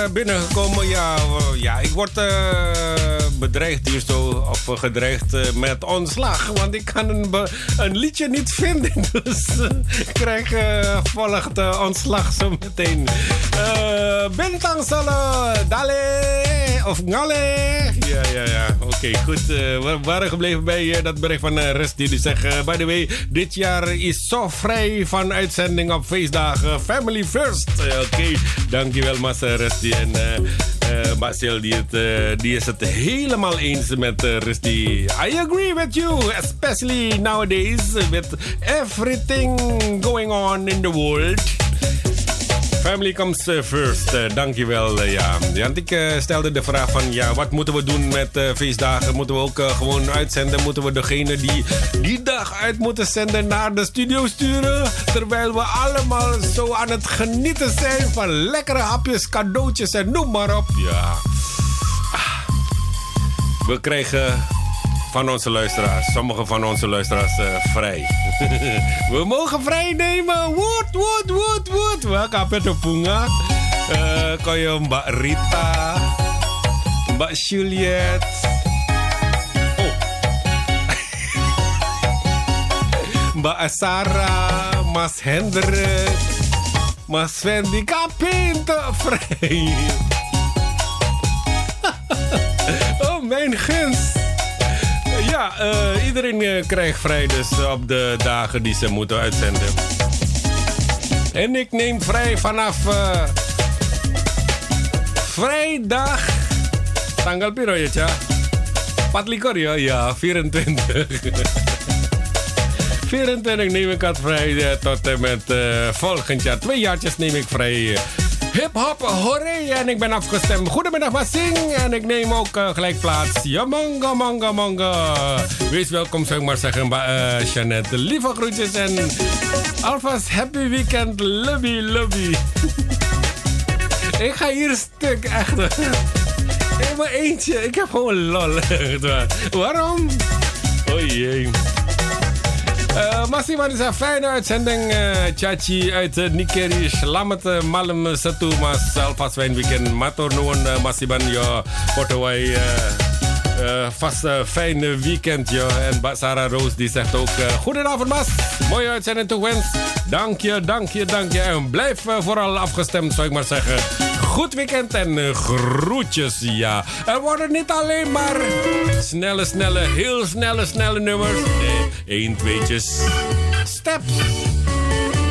Eh, binnengekomen. Ja, eh, ja ik word eh, bedreigd hier zo. Of gedreigd met ontslag. Want ik kan een, een liedje niet vinden. Dus ik krijg volgt ontslag zo meteen. Bentang solo Dale of Ngale. Ja, ja, ja. Oké, goed. we waren gebleven bij dat bericht van Rest. Die dus zegt, by the way, dit jaar is zo vrij van uitzending op feestdagen. Family first. Eh, Oké, dankjewel Mas eh, Rusty. En eh eh, Mbak Sil, die, het, eh, die is het helemaal eens met eh, Rusty. I agree with you, especially nowadays with everything going on in the world. Family comes eh, first. Eh, dankjewel. eh, ja. want ik stelde de vraag van... Ja, wat moeten we doen met feestdagen? Moeten we ook gewoon uitzenden? Moeten we degene die die dag uit moeten zenden... naar de studio sturen? Terwijl we allemaal zo aan het genieten zijn... van lekkere hapjes, cadeautjes en noem maar op. Ja. Ah. We krijgen van onze luisteraars, sommige van onze luisteraars vrij. We mogen vrij nemen. Woed, woed, woed. Welke apet punga? Eh Kan je Mbak Rita, Mbak Juliet. Oh. Mbak Asara, Mas Hendrik, Mas Fendi, kapinto vrij. oh, mijn gunst. Ja, eh, iedereen eh, krijgt vrij dus op de dagen die ze moeten uitzenden. En ik neem vrij vanaf eh, vrijdag. Tanggal piro ya, Ca? 24 ya? Ja, 24. 24 neem ik het vrij eh, tot en met eh, volgend jaar. Twee jaartjes neem ik vrij. eh. Hip-hop, hooray! En ik ben afgestemd. Goedemiddag, Massing. En ik neem ook gelijk plaats. Ja, manga, manga. Wees welkom, zou ik maar zeggen, bij Jeannette. Lieve groetjes en alvast happy weekend. Lobby, lobby. ik ga hier stuk, echt. In mijn eentje. Ik heb gewoon lol. Waarom? Oh jee. Eh masih maar is een fijne uitzending. eh Chachi uit uh, Nikeri. Selamat eh, malam satu mas. Alvast fijn weekend. Matur nuwun uh, masih ban yo. Uh, uh, vast uh, fijn weekend yo. En Sarah Roos die zegt ook... eh, Goedenavond mas. Mooie uitzending toegewenst. Dank je, dank je, dank je. En blijf eh, vooral afgestemd zou ik maar zeggen. Goed weekend en eh, groetjes, ja. Er worden niet alleen maar snelle, snelle, heel snelle, snelle nummers. Nee, één, tweetjes. Steps.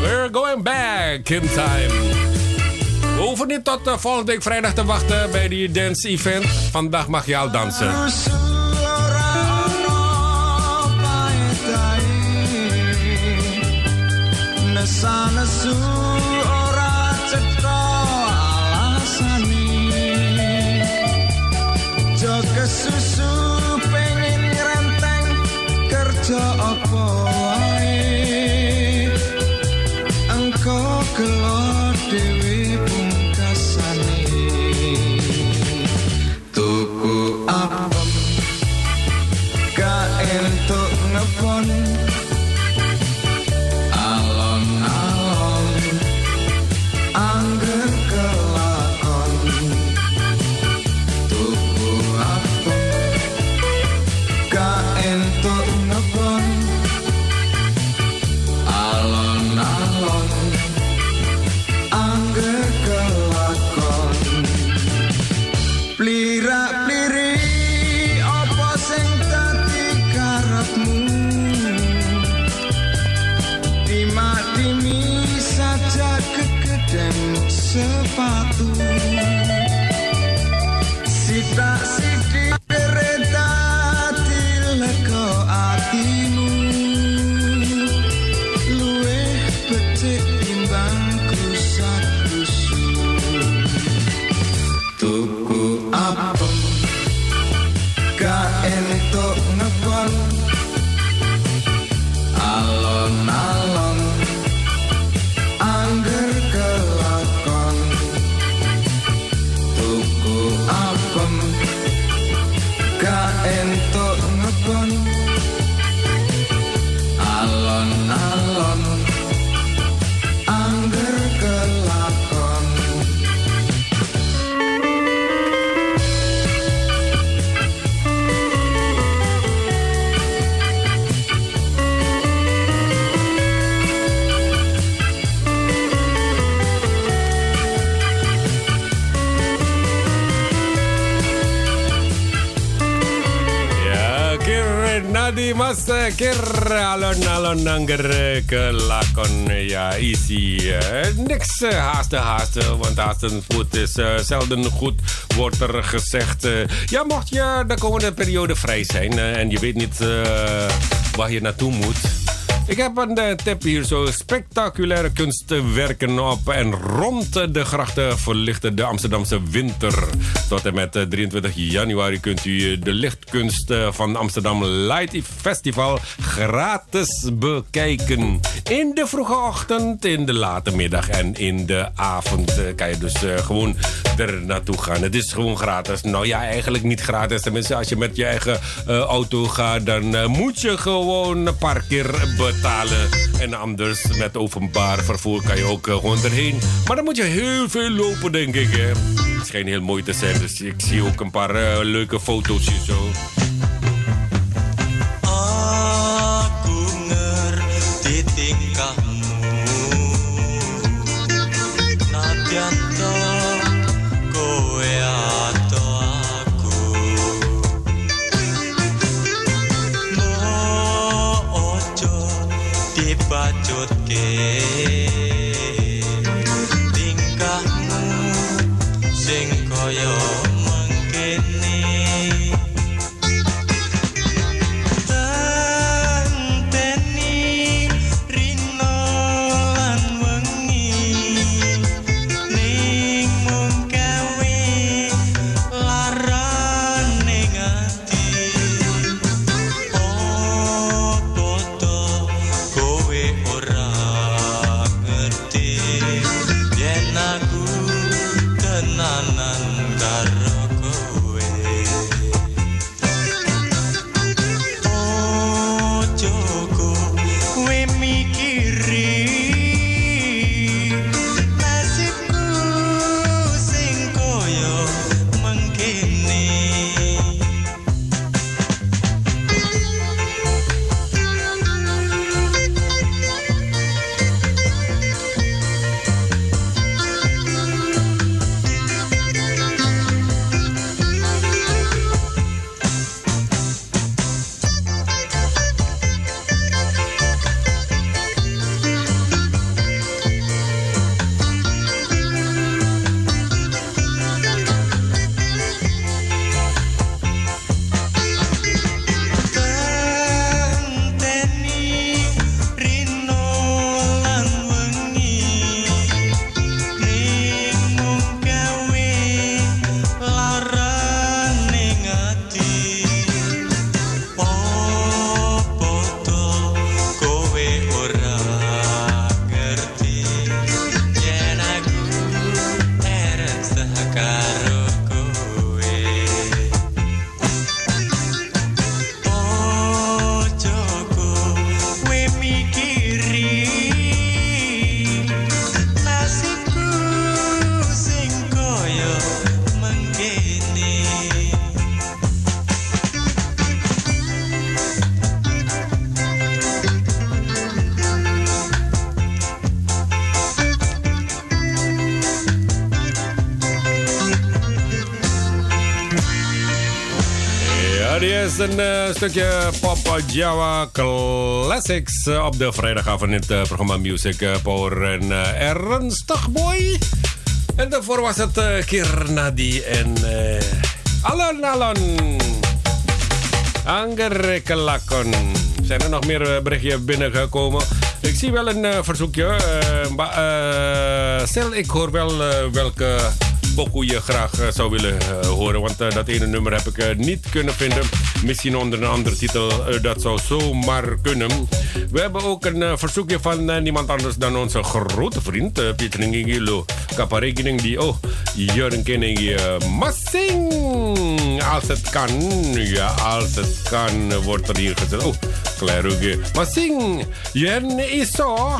We're going back in time. We hoeven niet tot eh, volgende week vrijdag te wachten bij die dance event. Vandaag mag je al dansen. Susu pengen renteng kerja apa Mas eh, ker alon alon nanger eh, ke lakon eh, ja easy. eh, niks eh, haasten haasten, want haasten voet is eh, zelden goed, wordt er gezegd. ja, mocht je de komende periode vrij zijn en je weet niet waar je naartoe moet. Ik heb een eh, tip hier zo. Spectaculaire kunstwerken op en rond de grachten verlichten de Amsterdamse winter. Tot en met eh, 23 januari kunt u eh, de lichtkunst eh, van Amsterdam Light Festival gratis bekijken. In de vroege ochtend, in de late middag en in de avond eh, kan je dus eh, gewoon er naartoe gaan. Het is gewoon gratis. Nou ja, eigenlijk niet gratis. Tenminste, als je met je eigen eh, auto gaat, dan eh, moet je gewoon een paar keer En anders met openbaar vervoer kan je ook eh, gewoon erheen. Maar dan moet je heel veel lopen, denk ik. Hè. Het schijnt heel mooi te zijn, dus ik zie ook een paar eh, leuke foto's hier zo. Ja, dit is een eh, stukje pop Java Classics eh, op de vrijdagavond in het eh, programma Music Power en Ernstig Boy. En daarvoor was het uh, Kirnadi en Alon Alon. Angerekelakon. Zijn er nog meer berichtjes binnengekomen? Ik zie wel een verzoekje. stel, ik hoor wel welke pokoe je graag eh, zou willen eh, horen. Want eh, dat ene nummer heb ik niet kunnen vinden. Misschien onder een andere titel. dat zou zomaar kunnen. We hebben ook een verzoekje van niemand anders dan onze grote vriend. eh, Pieter Ngingilo. Kaparekening die... Oh, Jurgen Kenning. Massing. Als het kan. Ja, als het kan wordt er hier gezet. Oh, Kleruge. Massing. Jen is zo.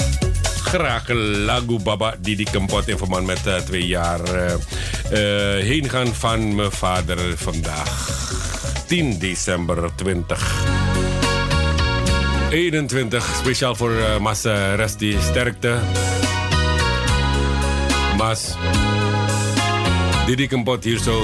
Graag lagu Baba Didi Kempot in verband met eh, twee jaar eh, heen gaan van mijn vader vandaag. 10 december 20. 21, speciaal voor uh, Mas uh, Resti Sterkte. Mas, Didi Kempot hier zo.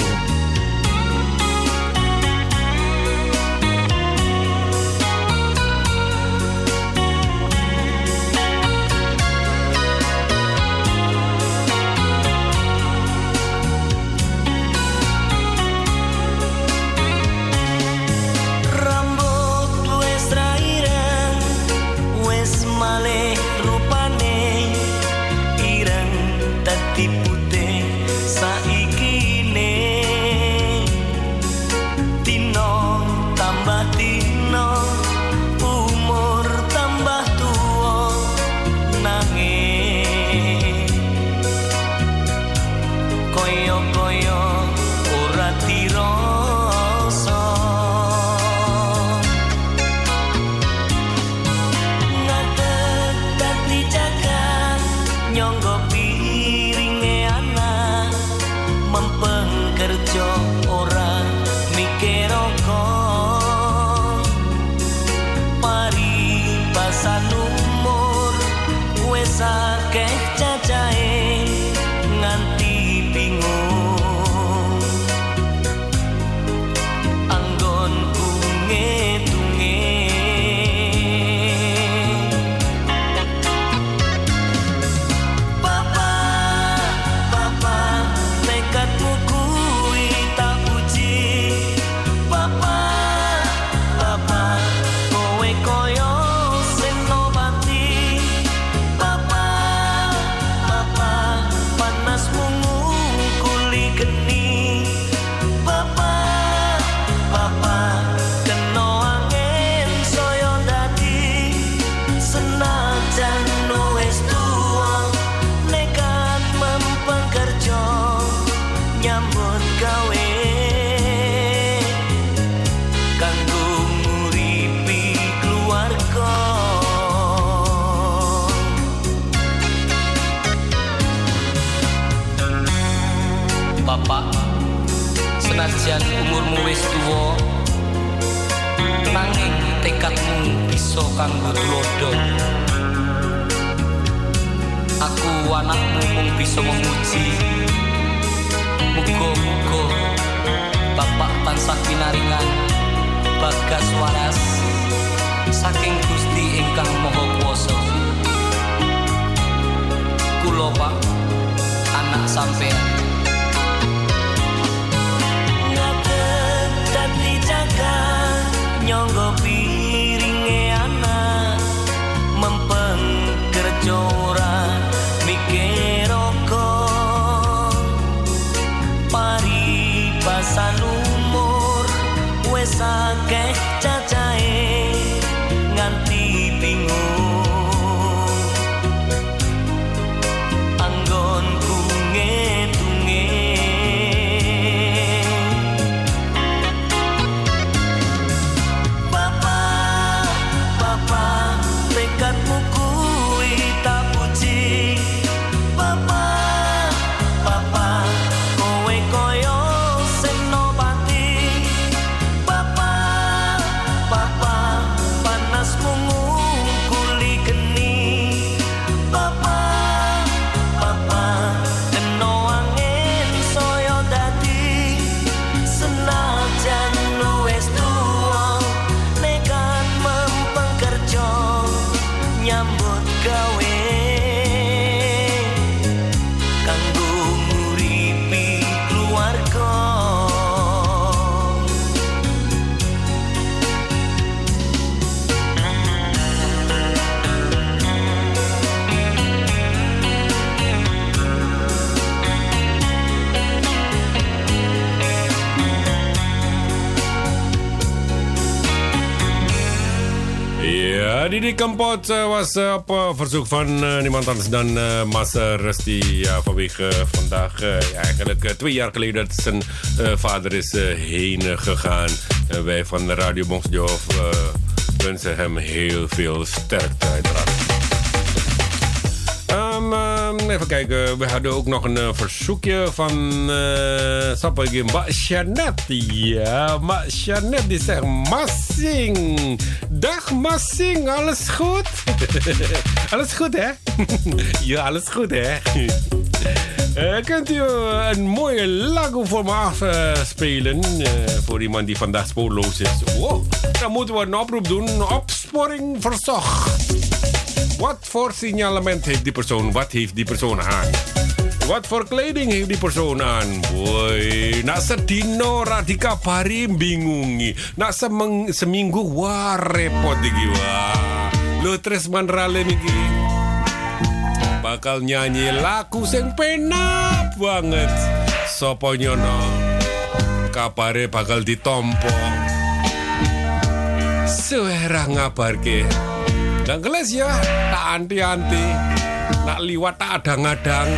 Senajan umurmu wis tuwa nanging tekadmu bisa kanggo tulodo aku anakmu mung bisa memuji. Muga-muga bapak tansah pinaringan bagas waras saking Gusti ingkang Maha Kuwasa. Kula Pak anak sampean nyangga piringe anak mempeng kerja Kampot eh, was eh, op eh, verzoek van niemand anders dan Mas eh, Rusty. Vanwege vandaag, eigenlijk twee jaar geleden dat zijn vader is heen gegaan. Wij van Radio Bonsjof eh wensen hem heel veel sterkte even kijken, we hadden ook nog een eh, verzoekje van uh, Sappige Mbak Janet. Ja, Mbak Janet die zegt Massing. Dag Massing, alles goed? alles goed hè? ja, alles goed hè? Eh, kunt u eh, een mooie lago voor me afspelen? eh, voor iemand die vandaag spoorloos is. Wow, dan moeten we een oproep doen. Opsporing verzocht. Wat voor signalement heeft die persoon? Wat heeft die persoon aan? Wat voor kleding heeft die persoon aan? Boy, na sa tino radika parim bingungi. Na sa mang, seminggu wah repot digi wah. Lo tres manrale miki. Bakal nyanyi lagu sing penak banget. Sopo nyono. Kapare bakal ditompo. Suara ngabarke. Dan geles ya, tak anti-anti. Tak liwat tak adang-adang.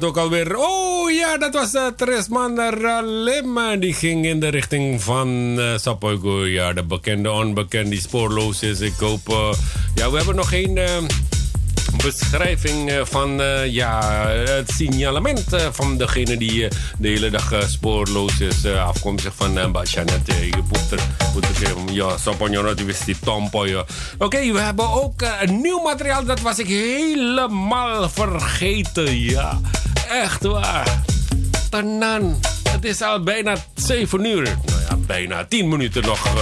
Dat ook alweer? Oh ja, dat was uh, Tresman Ralem. Die ging in de richting van uh. Ja, de bekende, onbekende, die spoorloos is. Ik hoop... Uh, ja, we hebben nog geen... Uh, beschrijving eh, van ja, het signalement van degene die de hele dag spoorloos is. afkomstig van uh, Bachanet. Je ja, die wist die tompo. Ja. Oké, we hebben ook nieuw materiaal. Dat was ik helemaal vergeten. Ja, echt waar. Tanan. Het is al bijna 7 uur. Nou ja, bijna 10 minuten nog.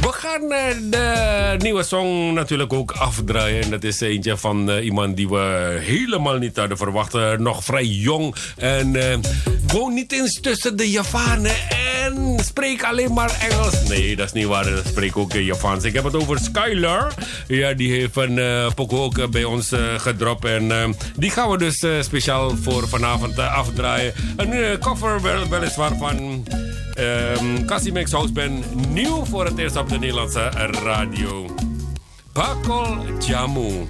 We gaan uh, de nieuwe song natuurlijk ook afdraaien. En dat is eentje van uh, iemand die we helemaal niet hadden verwacht. Nog vrij jong. En woont niet eens tussen de Javanen. En spreekt alleen maar Engels. Nee, dat is niet waar. Ik spreek ook Javaans. Ik heb het over Skylar. Ja, die heeft een uh, ook bij ons gedropt. En die gaan we dus speciaal voor vanavond afdraaien. Een cover wel, weliswaar van... Um, Casimex House Band, nieuw voor het eerst op de Nederlandse radio. Pakol Jamu.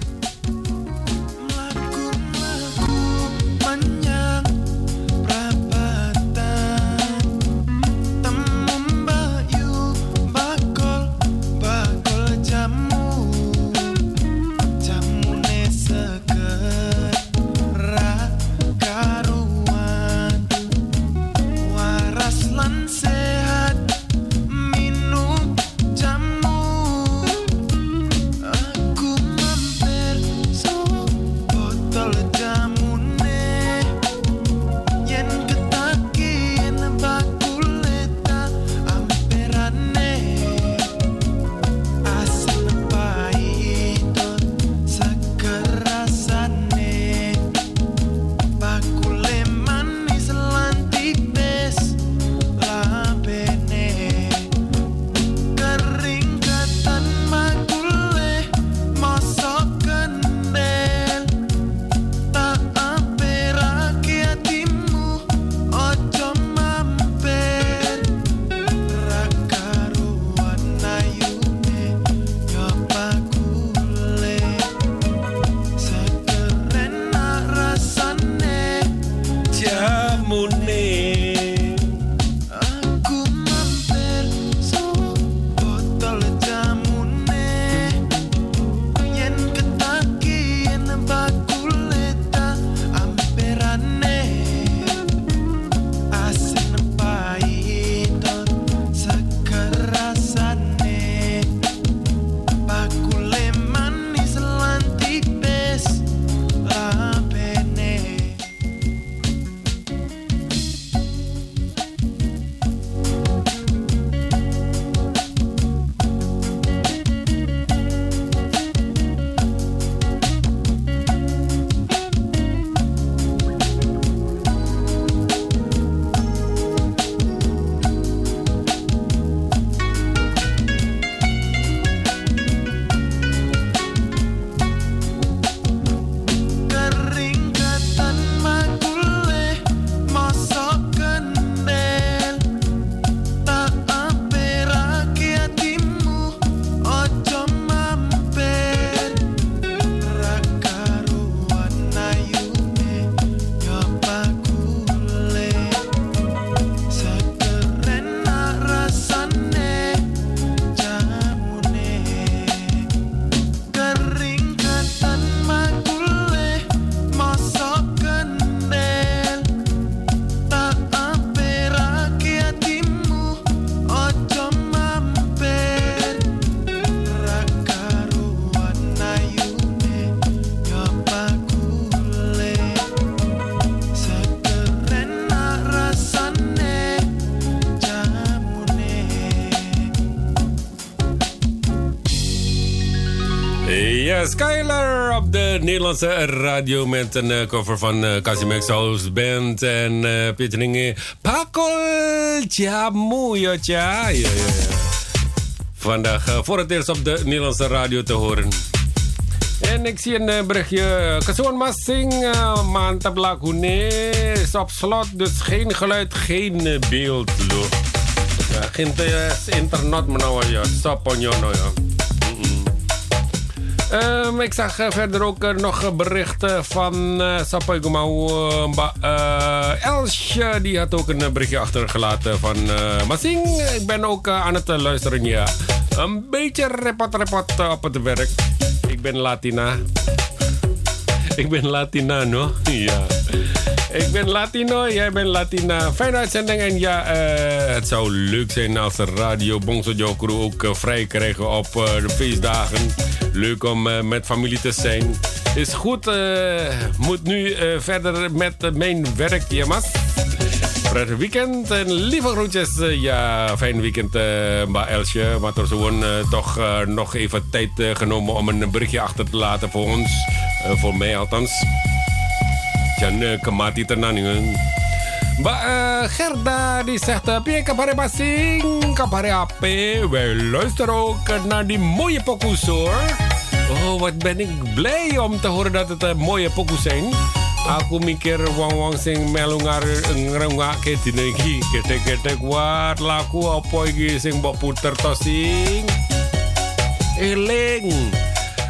Skylar op de Nederlandse radio met een uh, cover van uh, Casimex House Band en uh, Pietering Pakol Jamoyotja. Ja, ja. Vandaag voor het eerst op de Nederlandse radio te horen. En ik zie een berichtje. Kasuan Massing, uh. Is op slot, dus geen geluid, geen beeld. Geen internet, maar nou ja. Stop on nou. Ehm, ik zag eh, verder ook eh, nog berichten van uh, eh, Elsje, die had ook een berichtje achtergelaten van eh Masing. Ik ben ook aan het luisteren, ja. Een beetje repot-repot op het werk. Ik ben Latina. Ik ben Latina, no? Ja. Ik ben Latino, jij bent Latina. Fijne uitzending. En ja, het zou leuk zijn als de radio Bongso Jokro ook vrij krijgen op de feestdagen. Leuk om eh, met familie te zijn. Is goed, eh, moet nu eh, verder met mijn werk, ja, mas. Prettig weekend en lieve groetjes. Ja, fijn weekend, Mba Elsje. Maar er toch nog even tijd genomen om een berichtje achter te laten voor ons. Voor mij althans. Jan ini. Mbak eh, Gerda die zegt, Pie kabare basing, kabare ape. Wij luisteren ook naar die mooie pokoes hoor. Oh, wat ben ik blij om te horen dat het eh, mooie pokoes zijn. Aku mikir wong-wong sing melu ngrungake dina iki gedhe-gedhe kuat laku apa iki sing mbok puter to sing. Eling.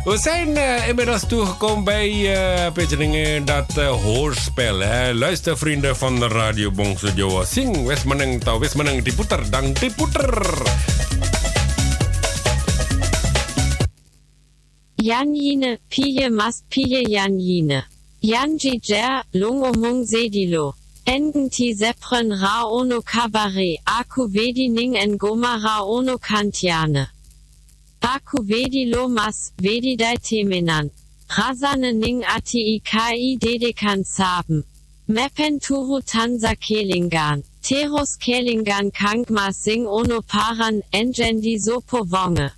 We zijn eh, inmiddels toegekomen bij eh jenenge dat eh, hoorspel. Hè. Luister vrienden van de Radio Bongso Jawa. Sing wes meneng tau wes meneng diputer dang diputer. Janjine, Pije Mas Pije Janjine. Janji Jer, Lungomung Sedilo. Engenti Sepren Ra Ono Kabare, Aku Vedi Ning Ngoma Ra Ono Kantiane. Aku Vedi Lo Mas, Vedi Dai Temenan. Rasane Ning Ati Ikai Dedekan Saben. Mepen Turu Tansa Kelingan. Teros Kelingan Kankma Sing Ono Paran, Engendi Sopo Wonge.